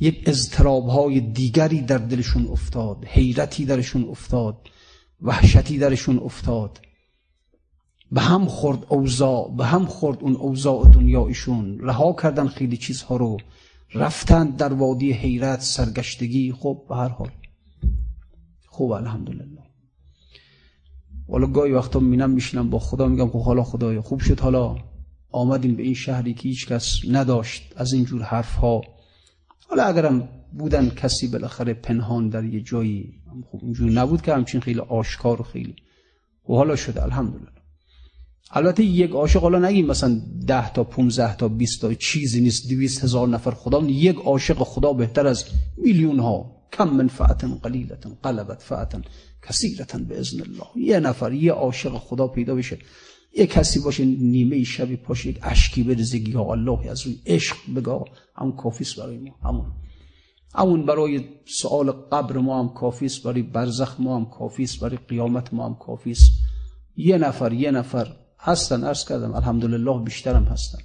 یک اضطراب های دیگری در دلشون افتاد حیرتی درشون افتاد وحشتی درشون افتاد. به هم خورد اوضاع به هم خورد اون اوضاع دنیایشون. رها کردن خیلی چیزها رو. رفتن در وادی حیرت سرگشتگی. خب به هر حال. خوب الحمدلله. والا گاهی وقتا مینم میشینم با خدا میگم خب حالا خدایا خوب شد حالا آمدیم به این شهری که هیچ کس نداشت. از اینجور حرف ها حالا اگرم بودن کسی بالاخره پنهان در یه جایی خب اینجور نبود که همچین خیلی آشکار و خیلی. و حالا شده الحمدلله. البته یک عاشق حالا نگیم مثلا ده تا 15 تا 20 تا چیزی نیست 200 هزار نفر خدا یک عاشق خدا بهتر از میلیون ها کم من فئة قلیلة غلبت فئة کثیرة بإذن الله. یه نفر یه عاشق خدا پیدا بشه. یه کسی باشه نیمه شبی پاشه یک اشکی بریزه یا الله از روی عشق بگه همون کافیست برای ما همون. همون برای سوال قبر ما هم کافیست برای برزخ ما هم کافیست برای قیامت ما هم کافیست یه نفر یه نفر. هستن عرض کردم الحمدلله بیشترم هستن.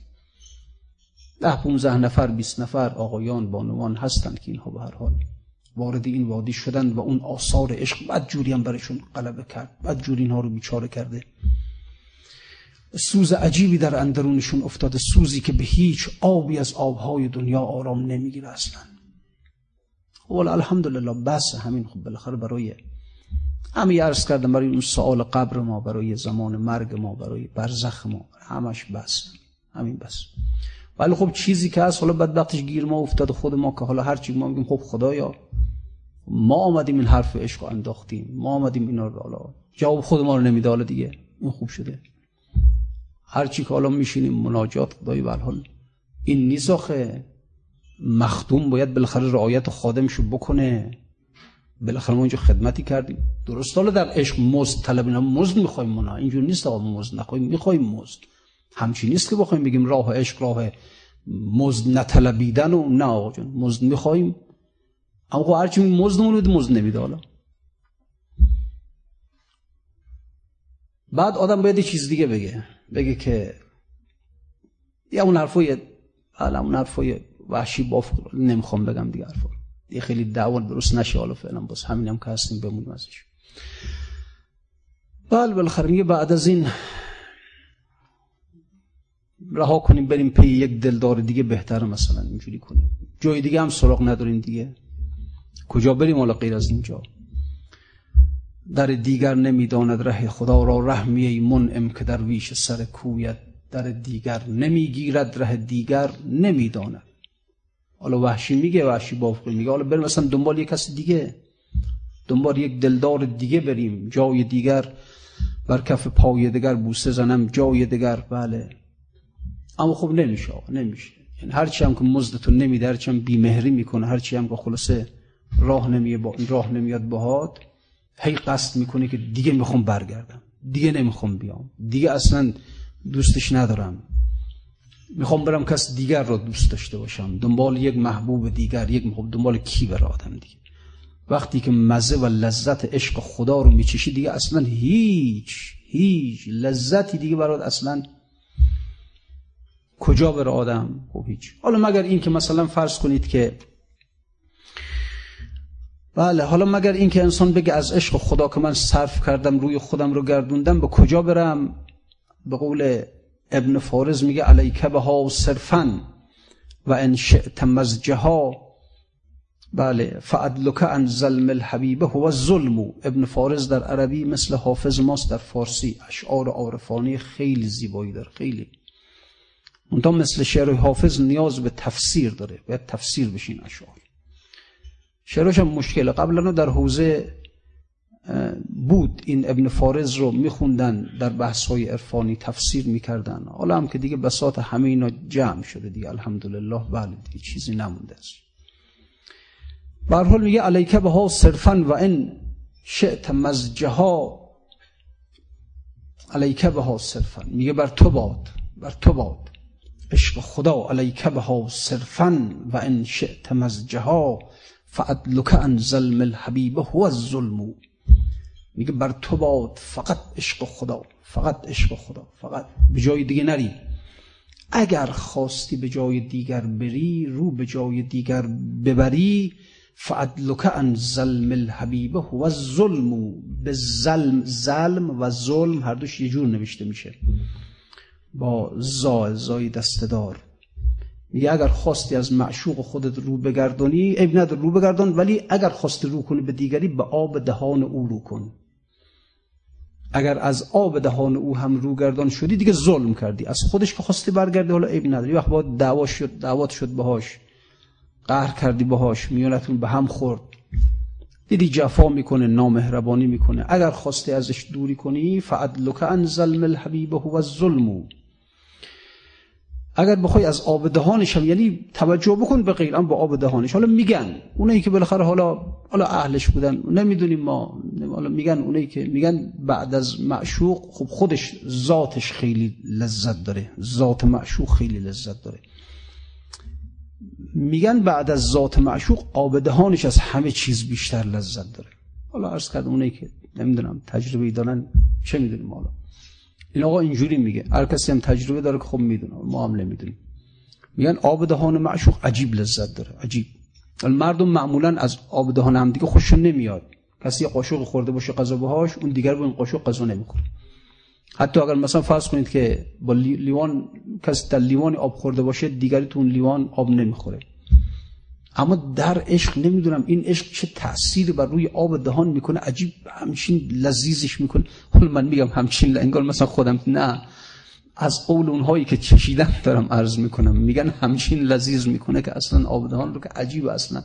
ده پونزه نفر بیست نفر آقایان بانوان هستن که اینها به هر حال وارد این وادی شدن و اون آثار عشق بد جوری هم برشون غلبه کرد. بد جوری اینها رو بیچاره کرده. سوز عجیبی در اندرونشون افتاده سوزی که به هیچ آبی از آبهای دنیا آرام نمی‌گیره اصلا. ولی الحمدلله بس همین خب بالاخره برای همه عرض کردم برای اون سوال قبر ما برای زمان مرگ ما برای برزخ ما همش بس همین بس. ولی خب چیزی که هست حالا بدبختش گیر ما افتاد خود ما که حالا هر چی ما میگیم خب خدایا ما آمدیم این حرف عشق انداختیم ما آمدیم اینا رو حالا جواب خود ما رو نمیده حالا دیگه این خوب شده. هر چی که حالا میشینیم مناجات خدای به حال. این نیست مخدوم باید بالاخره رعایت خادمشو بکنه. بالاخره ما اینجا خدمتی کردیم. درست. حالا در عشق مزد طلب اینا مزد می‌خوایم ما اینجور نیست آقا مزد نخوایم می‌خوایم مزد. همچین نیست که بخوایم بگیم راه عشق راه مزد نطلبیدن و نه آقا جان. مزد می‌خوایم اما خب هرچی مزدمون بده مزد نمیده حالا. بعد آدم باید چیز دیگه بگه. بگه که یا اون حرفای حالا اون حرفای وحشی باف نمی‌خوام بگم دیگه حرفا. یه خیلی دعوا درست نشه حالا فعلا باز همین هم که هستیم بمونیم ازش. بله بالاخره بعد از این رها کنیم بریم پی یک دلدار دیگه بهتره مثلا اینجوری کنیم. جای دیگه هم سراغ نداریم دیگه. کجا بریم حالا غیر از اینجا؟ در دیگر نمی‌داند ره خدا را رحمیه منعم که در ویش سر کویت در دیگر نمی‌گیرد ره دیگر نمی‌داند. حالا وحشی میگه وحشی بافقی میگه. حالا بریم مثلا دنبال یک کس دیگه. دنبال یک دلدار دیگه بریم. جای دیگر بر کف پای دیگر بوسه زنم جای دیگر. بله. اما خب نمیشه نمیشه. یعنی هرچی هم که مزدتون نمیده هرچی هم بیمهری می‌کنه هرچی هم که خلاصه راه نمیه با راه نمیاد باهات هی قصد می‌کنه که دیگه می‌خوام برگردم دیگه نمی‌خوام بیام دیگه اصلا دوستش ندارم. می‌خوام برم کس دیگر را دوست داشته باشم دنبال یک محبوب دیگر یک محبوب دنبال کی بر آدم دیگه؟ وقتی که مزه و لذت عشق خدا رو میچشی دیگه اصلا هیچ هیچ لذتی دیگه برات اصلا کجا بره آدم؟ خب هیچ. حالا مگر این که مثلا فرض کنید که بله حالا مگر این که انسان بگه از عشق خدا که من صرف کردم روی خودم رو گردوندم به کجا برم؟ به قول ابن فارز میگه علیکه ها صرفا و ان شئت مزجها. بله فعدلک عن ظلم الحبیبه هو الظلم. ابن فارز در عربی مثل حافظ ماست در فارسی اشعار عارفانی خیلی زیبایی داره خیلی. منتها مثل شعر حافظ نیاز به تفسیر داره باید تفسیر بشین اشعار. شعرش هم مشکله قبلا در حوزه بود این ابن فارز رو میخوندن در بحث های عرفانی تفسیر می‌کردن. حالا هم که دیگه بساط همه اینا جمع شده دیگه. الحمدلله بله دیگه چیزی نمونده است. به حال میگه علیکه به ها صرفا و این شئت مزجها. علیکه به ها صرفا. میگه بر تو باد بر تو باد. عشق خدا علیکه به ها صرفا و این شئت مزجها. فعدلک ان ظلم الحبیب هو الظلم. میگه بر تو باد فقط عشق خدا فقط عشق خدا فقط به جای دیگه نری. اگر خواستی به جای دیگر بری رو به جای دیگر ببری فعدلک ان ظلم الحبیب هو الظلم. به ظلم ظلم و ظلم هر دوش یه جور نوشته میشه. با زا زای دستدار. میگه اگر خواستی از معشوق خودت رو بگردانی عیب نداره رو بگردان ولی اگر خواستی رو کنی به دیگری به آب دهان او رو کن. اگر از آب دهان او هم رو گردان شدی دیگه ظلم کردی. از خودش که خواستی برگردی حالا عیب نداری. وقت با دعوا شد دعوات شد باهاش. قهر کردی باهاش میونتون به هم خورد. دیدی جفا می‌کنه نامهربانی می‌کنه. اگر خواستی ازش دوری کنی فعدلک ان ظلم الحبیب هو الظلم. اگر بخوای از آب دهانش هم یعنی توجه بکن به غیر با آب دهانش. حالا میگن اونایی که بالاخره حالا حالا اهلش بودن نمی‌دونیم ما حالا میگن اونایی که میگن بعد از معشوق خب خودش ذاتش خیلی لذت داره. ذات معشوق خیلی لذت داره. میگن بعد از ذات معشوق آب دهانش از همه چیز بیشتر لذت داره. حالا عرض کرد اونایی که نمی‌دونم تجربه دارن چه می‌دونیم حالا؟ این آقا اینجوری میگه. هر کسی هم تجربه داره که خب می‌دونه. ما هم نمی‌دونیم. میگن آب دهان معشوق عجیب لذت داره. عجیب. مردم معمولا از آب دهان هم دیگه خوششون نمیاد. کسی قاشق خورده باشه غذا بهاش اون دیگر با این قاشق غذا نمی‌خوره. حتی اگر مثلا فرض کنید که با لیوان کسی در لیوان آب خورده باشه دیگری تو اون لیوان آب نمی‌خوره. اما در عشق نمی‌دونم این عشق چه تأثیری بر روی آب دهان می‌کنه. عجیب همچین لذیذش می‌کنه. حالا من میگم همچین انگار مثلا خودم نه. از قول اونهایی که چشیدن دارم عرض می‌کنم. میگن همچین لذیذ می‌کنه که اصلا آب دهان رو که عجیب اصلا.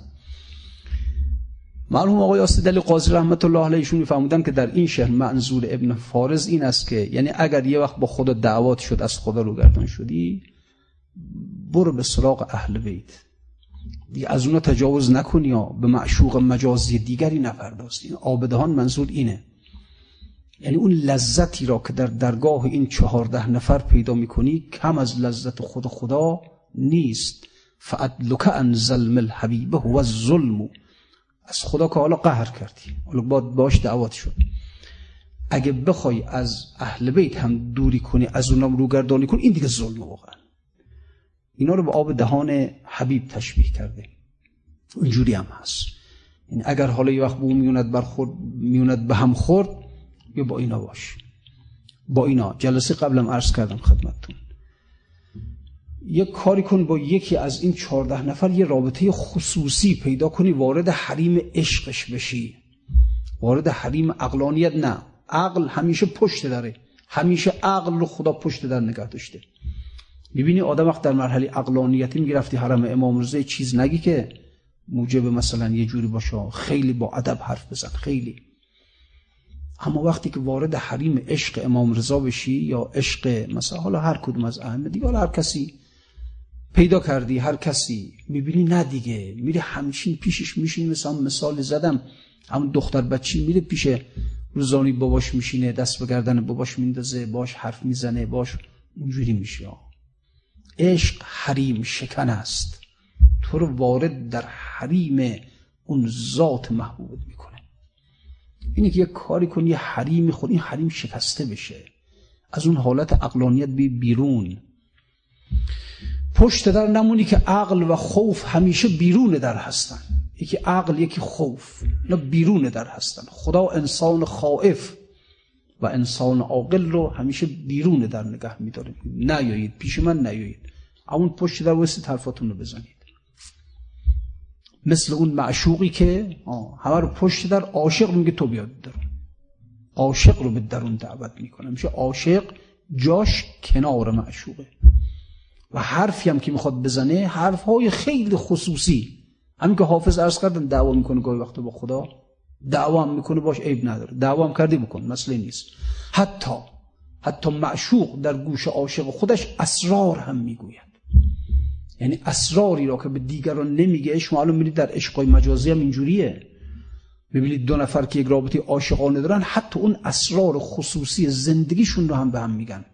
مرحوم آقای آسدلی قاضی رحمت الله علیهشون میفهمودن که در این شهر منظور ابن فارز این است که یعنی اگر یه وقت با خدا دعوات شد از خدا رو گردان شدی برو به سراغ اهل بیت. از اونا تجاوز نکنی یا به معشوق مجازی دیگری نپرداز این آبدهان منظور اینه. یعنی اون لذتی را که در درگاه این چهارده نفر پیدا می‌کنی کم از لذت خود خدا نیست. فعدلک ان ظلم الحبیب هو الظلم. از خدا که حالا قهر کردی. حالا باش دعوت شد. اگه بخوای از اهل بیت هم دوری کنی از اونم روگردانی کنی این دیگه ظلم واقعا. اینا رو به آب دهان حبیب تشبیه کرده. اونجوری هم هست. یعنی اگر حالا یه وقت به اون میوند برخورد میوند به هم خورد یا با اینا باش. با اینا. جلسه قبلم عرض کردم خدمتتون. یه کاری کن با یکی از این چهارده نفر یه رابطه خصوصی پیدا کنی وارد حریم عشقش بشی. وارد حریم اقلانیت نه. عقل همیشه پشت داره همیشه عقل رو خدا پشت در نگه داشته. می‌بینی آدم وقت در مرحله اقلانیتی می‌گرفتی حرم امام رضا چیز نگی که موجب مثلا یه جوری باشه خیلی با ادب حرف بزن خیلی. اما وقتی که وارد حریم عشق امام رضا بشی یا عشق مثلا حالا هر کدوم از ائمه دیگه حالا هر کسی پیدا کردی هر کسی می‌بینی نه دیگه میره همچین پیشش میشین مثلا مثال زدم همون دختر بچی میره پیش روزانی باباش میشینه دست به گردن باباش میندازه باش حرف می‌زنه باش اونجوری میشه. عشق حریم شکن است. تو رو وارد در حریم اون ذات محبوبت می‌کنه. اینه که یه کاری کنی یه حریمی خود این حریم شکسته بشه. از اون حالت اقلانیت بی بیرون. پشت در نمونی که عقل و خوف همیشه بیرون در هستن. یکی عقل یکی خوف. اینا بیرون در هستن. خدا انسان خائف. و انسان عاقل رو همیشه بیرون در نگه میداره نیایید پیش من نیایید. اون پشت در وسط حرفاتون رو بزنید. مثل اون معشوقی که همه رو پشت در عاشق میگه تو بیاد درون عاشق رو به درون دعوت می‌کنه. میشه عاشق جاش کنار معشوقه. و حرفی هم که می‌خواد بزنه حرف های خیلی خصوصی. همین که حافظ عرض کردن دعوا می‌کنه گاهی وقت با خدا. دعوا هم می‌کنه باش عیب نداره. دعوا هم کردی بکن مسئله نیست. حتی حتی معشوق در گوش عاشق خودش اسرار هم می‌گوید. یعنی اسراری را که به دیگران نمیگه اش معلوم می‌دید در عشقای مجازی هم اینجوریه. ببینید دو نفر که یک رابطه عاشقانه دارن حتی اون اسرار خصوصی زندگیشون رو هم به هم میگن.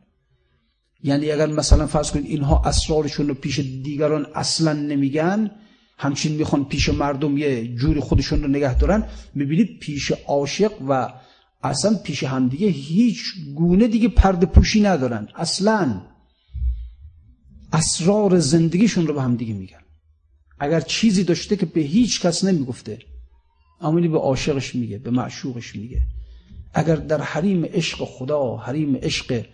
یعنی اگر مثلا فرض کنید اینها اسرارشون رو پیش دیگران اصلا نمیگن همچین می‌خوان پیش مردم یه جوری خودشون رو نگه دارن می‌بینید پیش عاشق و اصلا پیش همدیگه هیچ گونه دیگه پرده پوشی ندارن. اصلا اسرار زندگیشون رو به همدیگه میگن. اگر چیزی داشته که به هیچ کس نمی‌گفته اما به عاشقش میگه به معشوقش میگه. اگر در حریم عشق خدا حریم عشق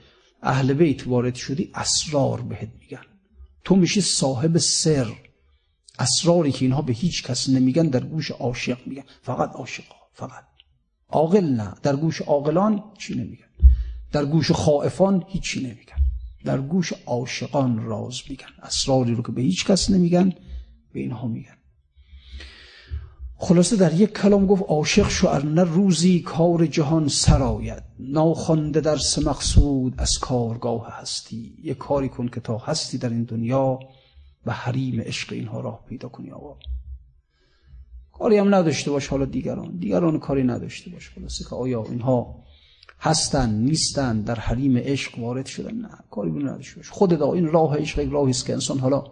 اهل بیت وارد شدی اسرار بهت میگن. تو میشی صاحب سر. اسراری که اینها به هیچ کس نمیگن در گوش عاشق میگن. فقط عاشق فقط. عاقل نه. در گوش عاقلان چی نمیگن؟ در گوش خائفان هیچی نمیگن. در گوش عاشقان راز میگن. اسراری رو که به هیچ کس نمیگن به اینها میگن. خلاصه در یک کلام گفت عاشق شو نه روزی کار جهان سرایت ناخوانده درس مقصود از کارگاه هستی. یک کاری کن که تا هستی در این دنیا و حریم عشق اینها راه پیدا کنی آقا. کاری هم نداشته باش حالا دیگران. دیگران کاری نداشته باش. خلاصه که آیا اینها هستن نیستن در حریم عشق وارد شدن؟ نه کاری نداشته باش. خود دا این راه عشق یک راهی است که انسان حالا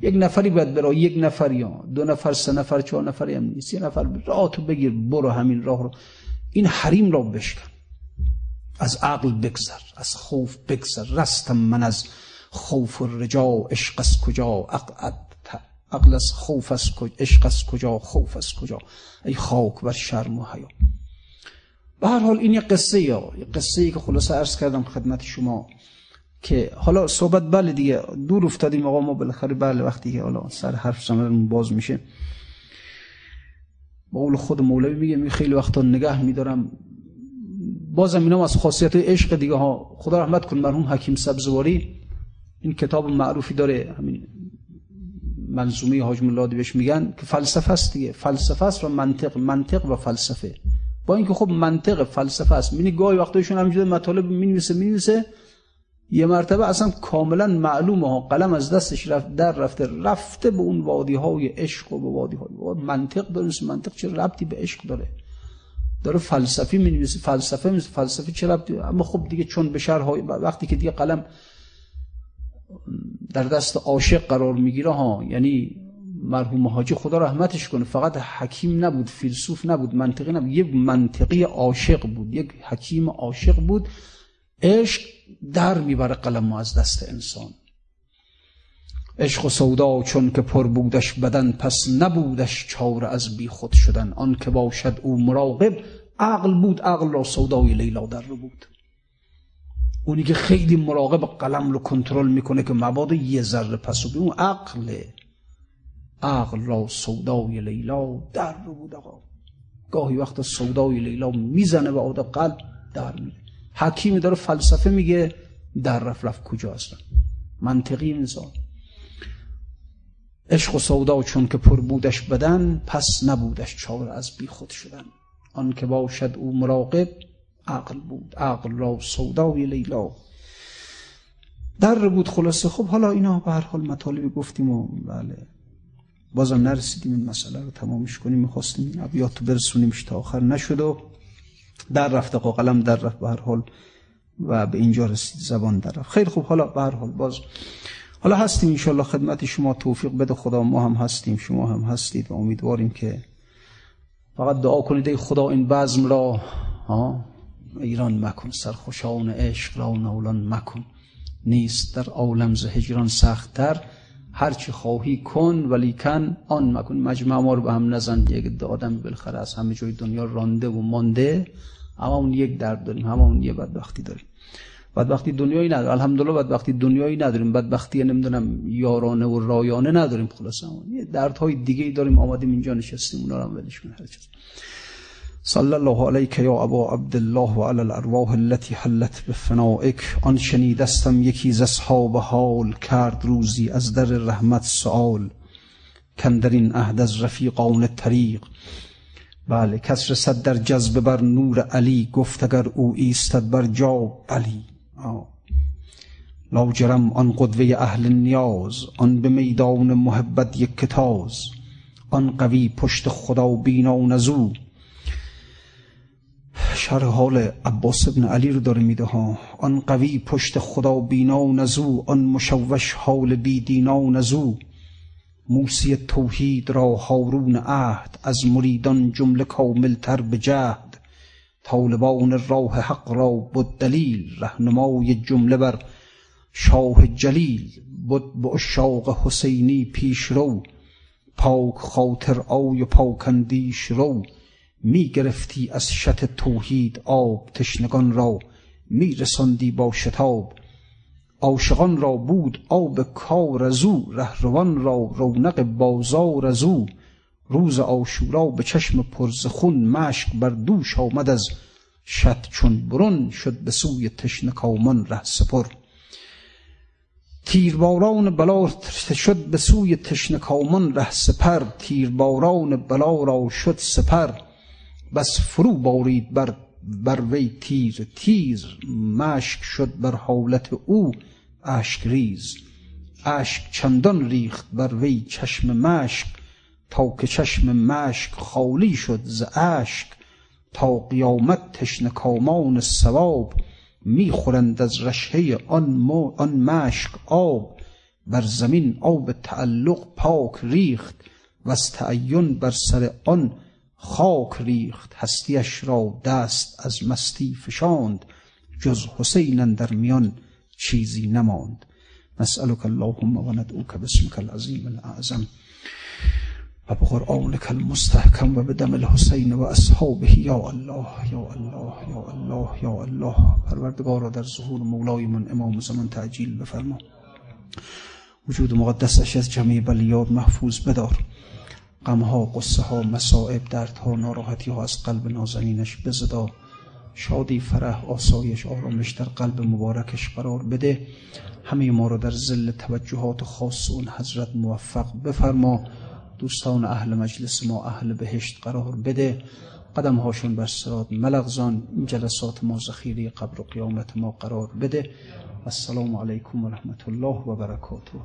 یک نفری باید برای یک نفر یا دو نفر سه نفر چهار نفری هم نیست. یه نفر راه تو بگیر برو همین راه رو. این حریم را بشکن. از عقل بگذر از خوف بگذر. رستم من از خوف رجا عشق از کجا؟ عقل از خوف از کجا عشق از کجا؟ خوف از کجا؟ ای خاک بر شرم و حیا. به هر حال این یه قصه یا یه قصه ای که خلاصه عرض کردم خدمت شما که حالا صحبت بله دیگه دور افتادیم آقا ما بالاخره بله وقتی که حالا سر حرف زمانمون باز میشه. با قول خود مولوی میگه می خیلی وقتا نگاه میدارم. بازم اینا از خاصیت عشق دیگه ها. خدا رحمت کن مرحوم حکیم سبزواری. این کتاب معروفی داره همین منظومه حاج مولادی بهش میگن که فلسفه است دیگه. فلسفه است و منطق منطق و فلسفه. با اینکه خب منطق فلسفه است می‌بینی گاهی وقتایشون همینجوری مطالب می‌نویسه می‌نویسه یه مرتبه اصلا کاملا معلومه قلم از دستش رفت در رفته رفته به اون وادی های عشق و به وادی های منطق داره منطق چه ربطی به عشق داره؟ داره فلسفی می فلسفه می فلسفه چه ربطی؟ اما خب دیگه چون به های وقتی که دیگه قلم در دست عاشق قرار می‌گیره ها. یعنی مرحوم حاجی خدا رحمتش کنه. فقط حکیم نبود فیلسوف نبود منطقی نبود. یک منطقی عاشق بود یک حکیم عاشق بود. عشق در می‌بره قلم از دست انسان. عشق و سودا چون که پر بودش بدن پس نبودش چاره از بی خود شدن. آن که باشد او مراقب عقل بود عقل را سودای لیلا در بود. اونی که خیلی مراقب قلم رو کنترل می‌کنه که مباد یه ذره پس اون عقل عقل را سودای لیلا در رو بود آقا. گاهی وقت سودای لیلا می‌زنه و آده قلب در میره حکیمی داره فلسفه میگه در رفت رفت کجا هستن. منطقی انسان عشق و سودا چون که پر بودش بدن پس نبودش چار از بی خود شدن. آن که باشد او مراقب عقل بود عقل را سودای لیلا. در بود خلاصه. خب حالا اینا به هر حال مطالبی گفتیم و بله. بازم نرسیدیم این مسئله رو تمامش کنیم می‌خواستیم این ابیات برسونیمش تا آخر نشد و در رفت قلم در رفت به هر حال و به اینجا رسید زبان در رفت. خیلی خوب حالا به هر حال باز. حالا هستیم انشالله خدمت شما توفیق بده خدا. ما هم هستیم شما هم هستید و امیدواریم که فقط دعا کنید ای خدا این بزم را ایران مکن سرخوشان عشق را نولان مکن. نیست در عالم ز هجران سختتر هرچی خواهی کن ولی کن آن مکن. مجمع ما رو به هم نزن یک آدم بالاخره از همه جای دنیا رانده و مانده. اما اون یک درد داریم همه اون یه بدبختی داریم. بدبختی دنیایی نداریم. الحمدلله بدبختی دنیایی نداریم. بدبختی نمی‌دونم یارانه و رایانه نداریم خلاص یه دردهای دیگه ای داریم. آمدیم اینجا نشستیم اونا رو هم ولش هر چیز. صلی الله علیک یا ابا عبدالله و علی الارواح التي حلت بفنائک آن شنیدستم یکی ز اصحاب حال کرد روزی از در رحمت سؤال. کندرین عهد از رفیقان طریق. بله کس رسد در جذب بر نور علی گفت اگر او ایستد بر جا بلی لاجرم آن قدوه اهل نیاز آن به میدان محبت یک کتاز. آن قوی پشت خدا بینا نزو شرح حال عباس ابن علی رو داره میده ها. آن قوی پشت خدا بینا نزو آن مشوش حال بی دینا نزو. موسی توحید را هارون عهد از مریدان جمله کاملتر به جهد. طالبان راه حق را بود دلیل رهنمای جمله بر شاه جلیل. بود به اشاق حسینی پیش رو پاک خاطر آی و پاکندیش رو. می گرفتی از شط توحید آب تشنگان را می رساندی با شتاب. عاشقان را بود آب کار از او رهروان را رونق بازار از او. روز آشورا به چشم پرز خون مشک بر دوش آمد از شط چون برون شد به سوی تشنکامان ره سپر. تیرباران بلا شد به سوی تشنکامان ره سپر. تیرباران بلا را شد سپر. بس فرو بارید بر بر وی تیر تیز مشک شد بر حالت او اشک ریز. اشک چندان ریخت بر وی چشم مشک. تا که چشم مشک خالی شد ز اشک. تا قیامت تشنه کامان ثواب می‌خورند از رشحه آن, آن مشک آب. بر زمین آب تعلق پاک ریخت. و از تعین بر سر آن خاک ریخت هستیش را دست از مستی فشاند جز حسین در میان چیزی نماند. نسألك اللهم و ندعوك باسمك العظیم الاعظم و به المستحکم و به دم الحسین و اصحابه. یا الله یا الله یا الله یا الله. پروردگار را در ظهور من امام زمان تعجیل بفرما. وجود مقدسش از جمعی بلیاد محفوظ بدار. غمها قصه ها مصائب دردها ناراحتی ها از قلب نازنینش بزدا. شادی فرح آسایش آرامش در قلب مبارکش قرار بده. همه ما را در زل توجهات خاص اون حضرت موفق بفرما. دوستان اهل مجلس ما اهل بهشت قرار بده. قدم هاشون بر سراد ملغزان. جلسات ما ذخیره قبر و قیامت ما قرار بده. السلام علیکم و رحمت الله و برکاته.